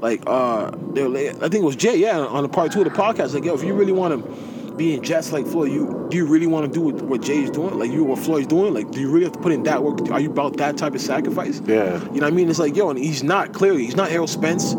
Like, uh, they were I think it was Jay, yeah, on the part two of the podcast. Like, yo, if you really want to be just like Floyd, you do you really want to do what, what Jay's doing? Like, you what Floyd's doing? Like, do you really have to put in that work? Are you about that type of sacrifice? Yeah. You know what I mean? It's like, yo, and he's not clearly, he's not Errol Spence.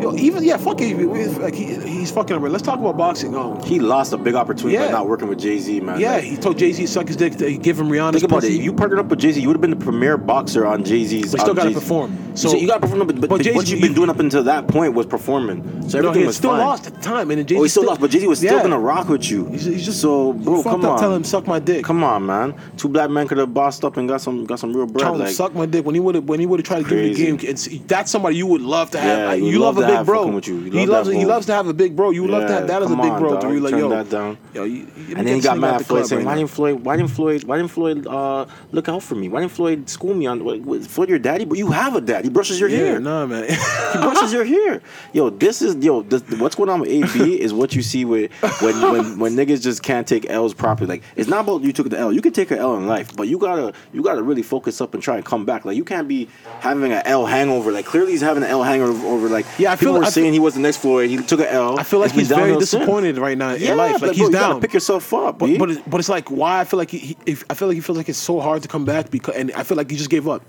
Yo, even yeah, fuck it, like he, he's fucking. over. Let's talk about boxing. Um, he lost a big opportunity by not working with Jay Z, man. yeah, Like, he told Jay Z suck his dick to give him Rihanna. Think about it. If you partnered up with Jay Z, you would have been the premier boxer on Jay Z's. But still gotta perform. So So- you got to perform, but, but, but what you've been doing up until that point was performing. So no, everything he was still fine. lost at the time, and Jay Z Oh, he still lost, but Jay Z was still Yeah. gonna rock with you. He's, he's just so, bro, you come up, on. Tell him suck my dick. Come on, man. Two black men could have bossed up and got some got some real bread. Tell him Like, suck my dick when he would have when he would have tried to give you the game. It's, that's somebody you would love to have. Yeah, Like, you love love, a big bro. with you. You he love loves he loves to have a big bro. You would love to have that as a big on, bro dog. to be like Turn yo. that down. Yo, you, you and then he got mad at Floyd saying, "Why didn't Floyd? Why didn't Floyd? Why didn't Floyd uh, look out for me? Why didn't Floyd school me on? What, Floyd, your daddy? But you have a dad. He brushes your hair. nah, man. (laughs) he brushes your hair. Yo, this is yo. What's going on with AB is what you see with when when when niggas just can't take L's properly. Like it's not about you took the L. You can take an L in life, but you gotta you gotta really focus up and try and come back. Like you can't be having an L hangover. Like clearly he's having an L hangover. Over like Yeah, I people feel- were I saying feel- he was the next Floyd. He took an L. I feel like It's he's very disappointed right now Yeah, in life. Like but he's bro, down. pick yourself up. But but, it, but it's like why I feel like he, he if, I feel like he feels like it's so hard to come back because and I feel like he just gave up.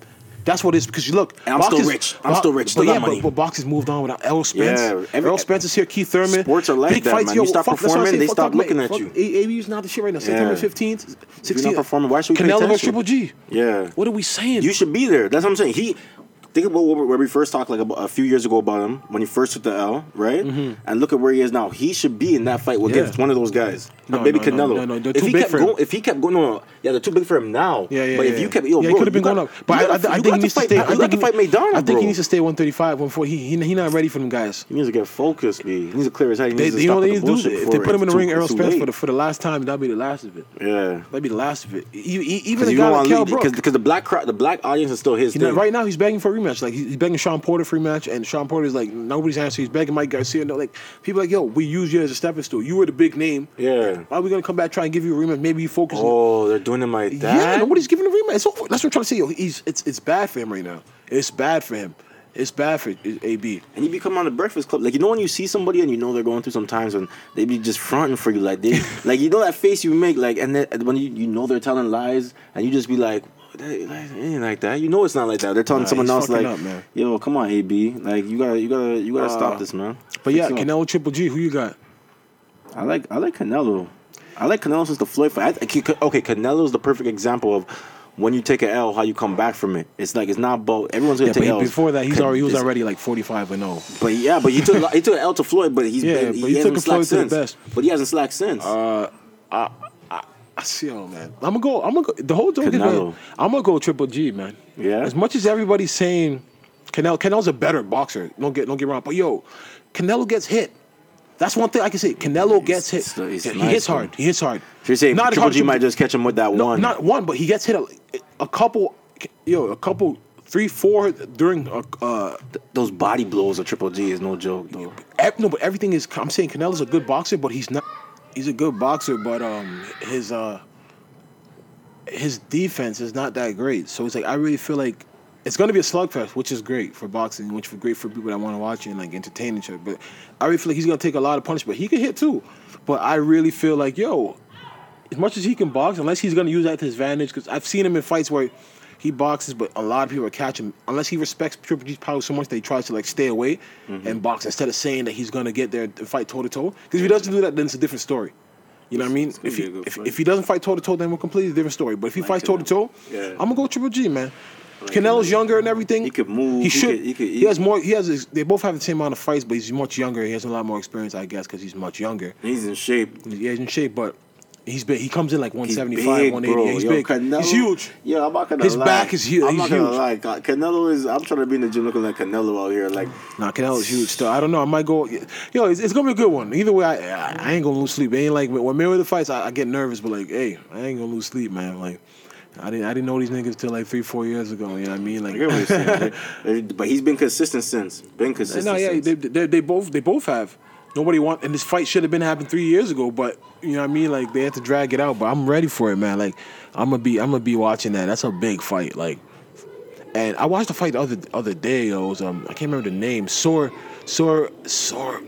That's what it is because you look. And I'm still is- rich. I'm Bo- still rich. Still but yeah, money. But, but box has moved on without Errol Spence. Yeah, every- Errol Spence is here. Keith Thurman. Sports are like Big that, fights, man. Yo, You stop fuck, that's what I performing, they stop up, looking man. at Fuck- you. A- AB's not the shit right now. September fifteenth, sixteenth. not performing, why should we pay Canelo versus attention? Triple G. Yeah. What are we saying? You should be there. That's what I'm saying. He think about where we first talked like a few years ago about him when he first took the L, right? And look at where he is now. He should be in that fight Mm-hmm. Yeah. one of those guys. No, maybe no, no, Canelo. no, no, they're if he kept going, if he kept going, no, yeah, they're too big for him now. Yeah, yeah. But if you kept, yo, yeah, bro, he could have been you going got- up. But you I, I, gotta- I think got he needs to fight- stay. I think to he- fight Maidana, I think he needs to stay 135, 140. He he, he not ready for them guys. He needs to get focused, B. He needs to clear his head. He They, needs to you know stop what they with need the to do? bullshit If they put him in the ring, Errol Spence for the for the last time, that'll be the last of it. Yeah. That'd be the last of it. Even you guy like Kell to Brook. because the black crowd, the black audience is still his right now he's begging for a rematch. Like he's begging Shawn Porter for a rematch, and Shawn Porter's like nobody's answering. He's begging Mike Garcia. No, like people are like, yo, we use you as a stepping stool. You were the big name. Yeah. Why are we gonna come back try and give you a rematch? Maybe you focus. on Oh, they're doing him like that. Yeah, nobody's giving a rematch. It's over. That's what I'm trying to say. Yo, he's it's it's bad for him right now. It's bad for him. It's bad for AB. And you become on the Breakfast Club, like you know when you see somebody and you know they're going through some times and they be just fronting for you, like they, (laughs) like you know that face you make, like and then and when you, you know they're telling lies and you just be like, "That- it ain't like that. You know it's not like that. They're telling Nah, someone else like, up, man. yo, come on, AB, like you gotta, you gotta, you gotta stop Uh, this, man. But yeah, Fix it up. Canelo Triple G. Who you got? I like, I like Canelo. I like Canelo since the Floyd fight. I, think- okay, Canelo's the perfect example of. When you take an L, how you come back from it? It's like it's not both. everyone's gonna Yeah, take but L's. before that, he's Can- already he was already like 45 and oh. 0. But yeah, but he took he took an L to Floyd, but he's (laughs) Yeah, been, but he, he hasn't took slacked Floyd to the since. best. But he hasn't slacked since. Uh, I see, oh man. I'm gonna go. I'm gonna go. The whole joke is, man, I'm gonna go Triple G, man. Yeah? As much as everybody's saying, Canelo, Canelo's a better boxer. Don't get don't get wrong. But yo, Canelo gets hit. That's one thing I can say. Canelo gets hit. it's- it's he nice, hits man. hard. He hits hard. so you're saying Not Triple G might just catch him with that no, one? not one, but he gets hit a, a couple. Yo, a couple, three, four during a. Uh, Those body blows of Triple G is no joke, though. no, but everything is. I'm saying Canelo's a good boxer, but he's not. He's a good boxer, but um, his uh, his defense is not that great. So it's like I really feel like it's gonna be a slugfest, which is great for boxing, which is great for people that want to watch and like entertain each other. But I really feel like he's gonna take a lot of punishment. He can hit too, but I really feel like yo, as much as he can box, unless he's gonna use that to his advantage, because I've seen him in fights where he boxes, but a lot of people are catching him. Unless he respects Triple G's power so much that he tries to like stay away Mm-hmm. and box instead of saying that he's gonna get there and fight toe to toe. Because if he doesn't do that, then it's a different story. You know what I mean? If he if, if he doesn't fight toe to toe, then we're completely different story. But if he Like fights toe to toe. I'm gonna go Triple G, man. Like Canelo's younger and everything. He could move, He he should. could- he could- he has more. He has. They both have the same amount of fights, but he's much younger. He has a lot more experience, I guess, because he's much younger. He's in shape. Yeah, he's in shape, but he's big. He comes in like He's 175, big, 180. bro. Yeah, he's Yo, big. Canelo, he's huge. Yeah, I'm not gonna His lie. back is huge. I'm not gonna huge. lie. Canelo is. I'm trying to be in the gym looking like Canelo out here. Like, Nah, Canelo's huge still. I don't know. I might go. Yo, it's, it's gonna be a good one. Either way, I, I, I ain't gonna lose sleep. It ain't like when Mayweather fights, I, I get nervous, but like, hey, I ain't gonna lose sleep, man. Like, I didn't, I didn't know these niggas till like three, four years ago. You know what I mean? Like, I get what you're saying. (laughs) But he's been consistent since. Been consistent. no, yeah, since. they, they, they both, they both have. Nobody want, and this fight should have been happened three years ago, but you know what I mean? Like, they had to drag it out. But I'm ready for it, man. Like, I'm gonna be, I'm gonna be watching that. That's a big fight. Like, and I watched the fight the other other day. It was um, I can't remember the name. Sor, Sor, Sor.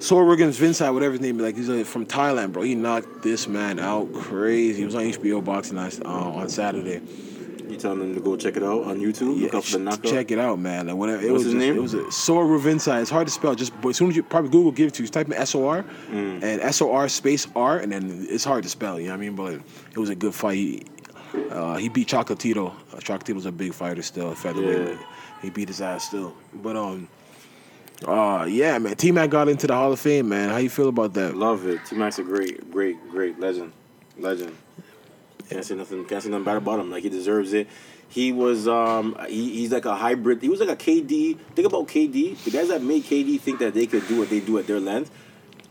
Sor against Vincent, whatever his name is, like he's uh, from Thailand, bro. He knocked this man out crazy. He was on HBO Boxing last, uh, on Saturday. You telling them to go check it out on YouTube. Look up ch- the knockout. check it out, man. Like whatever. It What's was his just, name? It was a Sor Rungvisai. It's hard to spell. Just as soon as you probably Google give it to you, just type in S O R Mm. and S O R space R, and then it's hard to spell. You know what I mean? But it was a good fight. He, uh, he beat Chocolatito. Uh, Chocolatito's a big fighter still, featherweight. Yeah. He beat his ass still. But um, uh, yeah, man. T Mac got into the Hall of Fame, man. How you feel about that? Love it. T Mac's a great, great, great legend. Legend. Can't say nothing. Can't say nothing bad about him. Like he deserves it. He was um he, he's like a hybrid. He was like a KD. Think about KD. The guys that made KD think that they could do what they do at their length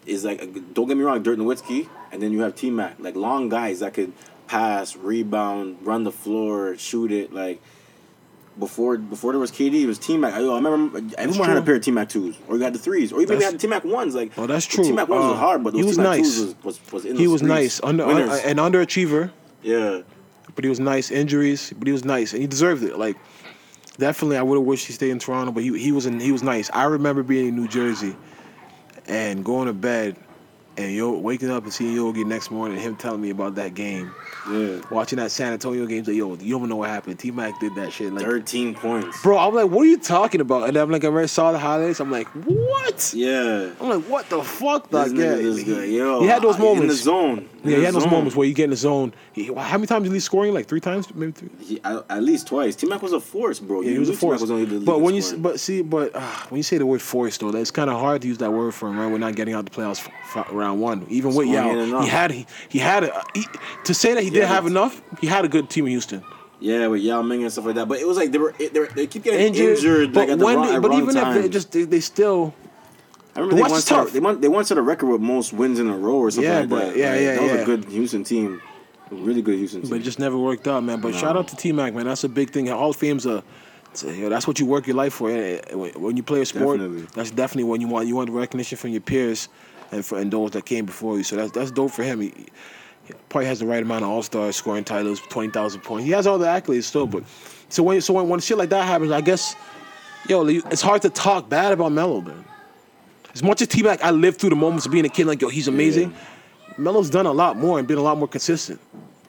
is like don't get me wrong, Dirk Nowitzki, and then you have T Mac. Like long guys that could pass, rebound, run the floor, shoot it. Like before before there was KD, it was T Mac. I, I remember everyone had a pair of T Mac twos, or you had the threes, or even That's- had the T Mac ones. Like Oh, that's true. T Mac ones Uh, was hard, but he those was T Mac nice. twos was, was, was He was streets. nice, under, uh, an underachiever. Yeah. but he was nice. Injuries, but he was nice, and he deserved it. Like, definitely, I would have wished he stayed in Toronto, but he he was in, he was nice. I remember being in New Jersey, and going to bed, and yo waking up and seeing Yogi next morning, and him telling me about that game, Yeah. watching that San Antonio game. Like, yo, you don't even know what happened. T Mac did that shit. Like, 13 points. bro, I'm like, what are you talking about? And I'm like, I already saw the highlights. I'm like, what? Yeah. I'm like, what the fuck? This Like, yeah, nigga is he, good. Yo, he had those moments in the zone. In Yeah, the he had those moments where you get in the zone. He, how many times did he scoring? Like three times, maybe three. He, at, least twice. T Mac was a force, bro. Yeah, he was a force. Was but when you but see, but uh, when you say the word force though, that's kind of hard to use that word for him. Right, we're not getting out the playoffs f- round one. Even with Yao, he had he, he had a, he, to say that he didn't have enough. He had a good team in Houston. yeah, with Yao Ming and stuff like that. But it was like they were they, were, they keep getting Injured, injured, but like at the when wrong, they- but even if they just they, they still I remember The they once tough. they they once set a record with most wins in a row or something Yeah, like that. yeah, yeah, that was yeah. a good Houston team, a really good Houston team. but it just never worked out, man. But shout out to T Mac, man. That's a big thing. Hall of Fame's a you know, that's what you work your life for. When when you play a sport, Definitely. that's definitely when you want you want recognition from your peers and for and those that came before you. So that's that's dope for him. He, he probably has the right amount of All Stars, scoring titles, twenty thousand points. He has all the accolades still, but so when so when, when shit like that happens, I guess yo, it's hard to talk bad about Melo, man. As much as T Mac, I lived through the moments of being a kid, like yo, he's amazing. Melo's done a lot more and been a lot more consistent.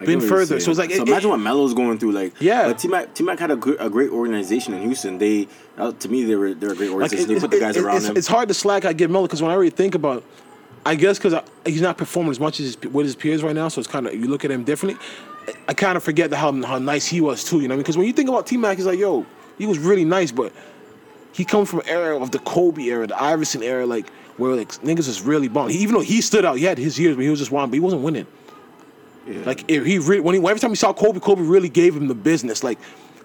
I been get what you're further. So it's like so it- imagine it- what Melo's going through. Like Yeah. T Mac T Mac had a good, a great organization in Houston. They uh, to me they were they're a great Like, organization. it- they put the guys around it's, him. it's hard to slack. I give Melo because when I really think about, I guess because he's not performing as much as his, with his peers right now, so it's kind of you look at him differently. I, I kind of forget the, how how nice he was too. You know, because when you think about T Mac, he's like, yo, he was really nice, but he comes from era of the Kobe era, the Iverson era, like where like niggas was really bomb. He, even though he stood out, he had his years, but he was just one, but he wasn't winning. Yeah. Like if he really, when he every time he saw Kobe, Kobe really gave him the business. Like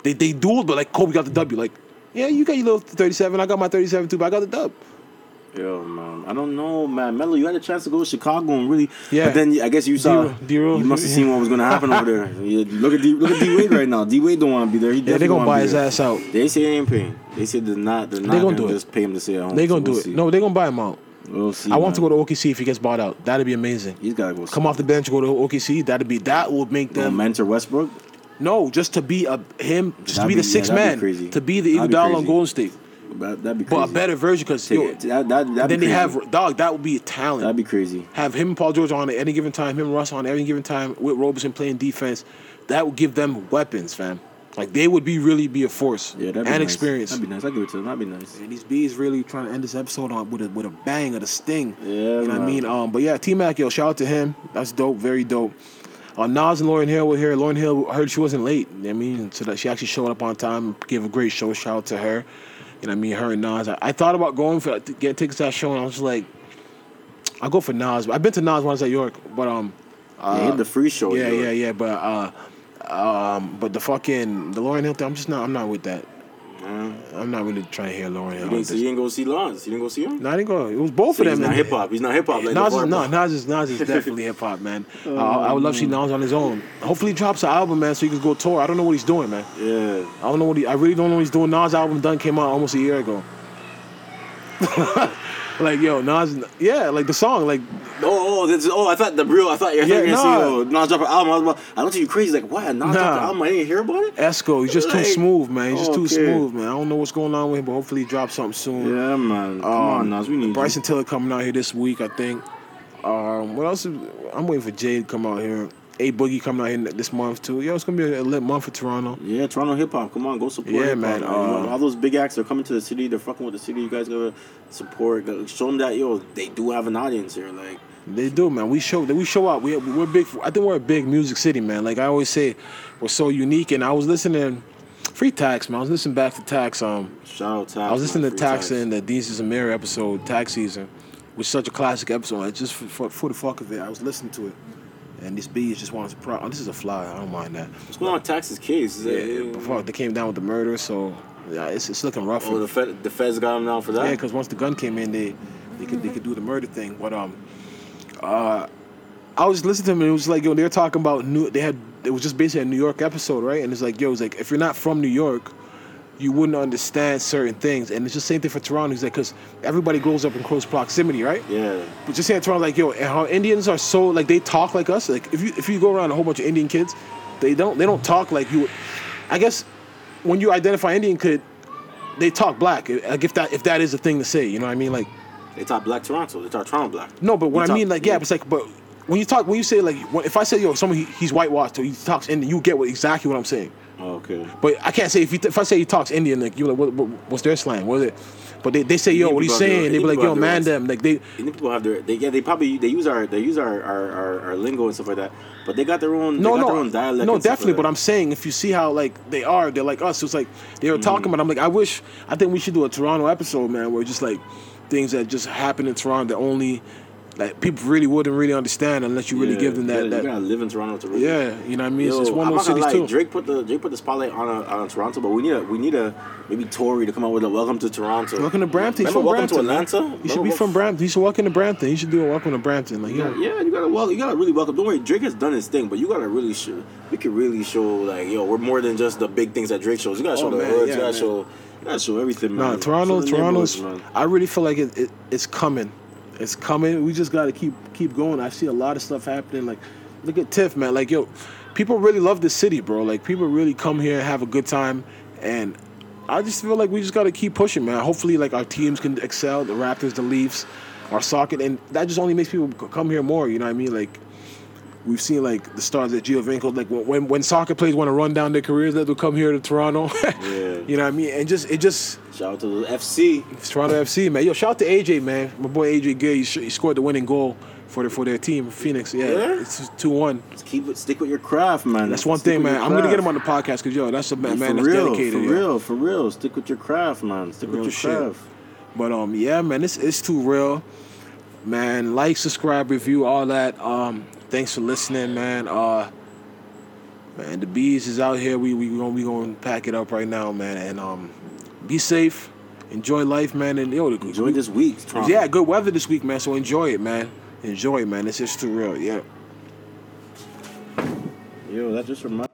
they they dueled, but like Kobe got the W. Like yeah, you got your little thirty seven, I got my thirty seven too, but I got the dub. Yo, man, I don't know, man. Melo, you had a chance to go to Chicago and really, Yeah. But then I guess you saw, D- you must have seen what was going to happen over there. (laughs) You look at D, look at D Wade right now. D Wade don't want to be there. He Yeah, they gonna buy his ass out. They say they ain't paying. They said they're not. They're not gonna gonna, do it. just pay him to stay at home. They So gonna we'll do it. see. No, they're gonna buy him out. we'll see. I want to go to OKC if he gets bought out. That'd be amazing. He's gotta go. Come off the bench, go to OKC. That'd be that would make them. mentor Westbrook. No, just to be a him, just to That'd be the be- yeah, sixth be man, to be the Iguodala on. Golden State, That, that'd be crazy. but a better version because it. That, that, then be they have dog. That would be a talent. That'd be crazy. have him and Paul George on at any given time, him and Russ on any given time, with Roberson playing defense, that would give them weapons, fam. Like they would be really be a force Yeah, that'd and be nice. experience. That'd be nice. I give it to them. That'd be nice. And these bees really trying to end this episode on with a with a bang of a sting. Yeah, you know what I mean. Um, but yeah, T Mac, yo, shout out to him. That's dope, very dope. Uh, Nas and Lauryn Hill were here. Lauryn Hill heard she wasn't late. You know what I mean, so that she actually showed up on time, gave a great show. Shout out to her. You know what I mean? Her and Nas. I, I thought about going for to get tickets to that show, and I was just like, I'll go for Nas. I've been to Nas when I was at York, but um, Yeah, had the free show. yeah, yeah, yeah. But uh, um, but the fucking the Lauryn Hill thing, I'm just not. I'm not with that. I'm not really trying to hear Lauryn Hill. You didn't, see, you didn't go see Lawrence. You didn't go see him. No, I didn't go. It was both So of he's them. not hip hop. He's not hip hop. Like Nas is no, Nas is Nas is definitely (laughs) hip hop, man. Uh, I would love to see Nas on his own. Hopefully, he drops an album, man, so he can go tour. I don't know what he's doing, man. Yeah. I don't know what he. I really don't know what he's doing. Nas album done came out almost a year ago. (laughs) like yo, Nas, yeah, like the song, like Oh, oh, this is, oh! I thought the real. I thought, I thought Yeah, you were gonna nah. see oh, Nas drop an album. I, was about, I don't think you crazy. Like, what? Nas Nah. drop an album? I didn't hear about it. Esco. He's just too smooth, man. He's just too smooth, man. I don't know what's going on with him, but hopefully he drops something soon. Yeah, man. Come Um, on, Nas. We need Bryson Tiller coming out here this week, I think. Um, what else? Is, I'm waiting for Jay to come out here. A Boogie coming out here this month too. Yo, it's gonna be a lit month for Toronto. Yeah, Toronto hip hop. Come on, go support. Yeah, hip-hop, man, uh, all those big acts are coming to the city. They're fucking with the city. You guys gotta support. Show them that yo, they do have an audience here. Like, They do, man. We show we show up. We we're big. I think we're a big music city, man. Like I always say, we're so unique. And I was listening, free tax, man. I was listening back to tax. Um, shout out Tax. I was listening man, to free Tax in the Desus and Mero episode, Tax Season, which is such a classic episode. Like, just for, for, for the fuck of it, I was listening to it. And this bees just wanted to pro. Oh, this is a fly. I don't mind that. What's going on with Tax's case? Is Yeah, but fuck, they came down with the murder, so yeah, it's, it's looking rough. Oh, the Fed, the Feds got him down for that. Yeah, because once the gun came in, they they could they could do the murder thing. But um, uh, I was listening to him and it was like yo, they were talking about new. They had it was just basically a New York episode, right? And it's like yo, it's like if you're not from New York, you wouldn't understand certain things. And it's the same thing for Toronto. Because everybody grows up in close proximity, right? yeah. But just saying Toronto, like yo, and how Indians are so like they talk like us. Like if you if you go around a whole bunch of Indian kids, they don't they don't talk like you. I guess when you identify Indian kid, they talk black. Eh, like if that if that is a thing to say, you know what I mean? Like They talk Black Toronto. They talk Toronto Black. no, but what You I talk- mean, like yeah, it's like but when you talk when you say like if I say yo someone he, he's whitewashed or he talks Indian, you get what exactly what I'm saying. Oh, okay. But I can't say if, you if I say he talks Indian, like you like what, what, what's their slang? What is it? But they, they say yo, Indian what he's people have their- saying. They be like yo, man, them like they. Indian people have their they yeah they probably they use our they use our our, our, our lingo and stuff like that, but they got their own No, no, their own dialect. no, definitely. like But. I'm saying if you see how like they are, they're like us. So it's like they were Mm. talking about. I'm like, I wish. I think we should do a Toronto episode, man, where just like things that just happen in Toronto that only like people really wouldn't really understand unless you really Yeah, give them that. yeah, that you gotta live in Toronto to really. yeah, you know what I mean. It's, Yo, it's one of those cities lie, too. Drake put the Drake put the spotlight on a, on Toronto, but we need a we need a maybe Tory to come out with a welcome to Toronto. Welcome to Brampton. Remember welcome Brampton. to. Atlanta. He should be from Brampton. You should welcome to Brampton. You should do a welcome to Brampton. Like, Yeah, yeah, you gotta well, you gotta really welcome. Don't worry, Drake has done his thing, but you gotta really show. We could really show like, yo, we're more than just the big things that Drake shows. You gotta oh, show Oh, the man, hoods. yeah, you gotta man. show. You gotta show everything, man. Nah, Toronto, Toronto's. I really feel like it, it, it's coming. It's coming. We just got to keep keep going. I see a lot of stuff happening. Like, look at Tiff, man. Like, yo, people really love this city, bro. Like, people really come here and have a good time. And I just feel like we just got to keep pushing, man. Hopefully, like our teams can excel. The Raptors, the Leafs, our soccer, and that just only makes people come here more. You know what I mean? Like. We've seen like the stars at Giovinco, like when when, when soccer players want to run down their careers, they'll come here to Toronto. (laughs) Yeah. you know what I mean? And just it just Shout out to the FC. Toronto FC, man. Yo, shout out to AJ, man. My boy AJ Gay, he, he scored the winning goal for the, for their team, Phoenix. Yeah, Yeah? it's two one. Keep it. Stick with your craft, man. That's one Stick thing, man. I'm gonna get him on the podcast because yo, that's a man, man that's real, dedicated. For yo. real, for real. Stick with your craft, man. Stick Real with your shit. craft. But um, yeah, man, it's it's too real, man. Like, subscribe, review, all that. Um, thanks for listening, man. Uh, man, the bees is out here. We we gonna we gonna pack it up right now, man. And um, be safe, enjoy life, man. And yo, Enjoy this week, Toronto. Yeah, good weather this week, man. So enjoy it, man. Enjoy it, man. It's just too real. Yeah. Yo, that just reminds.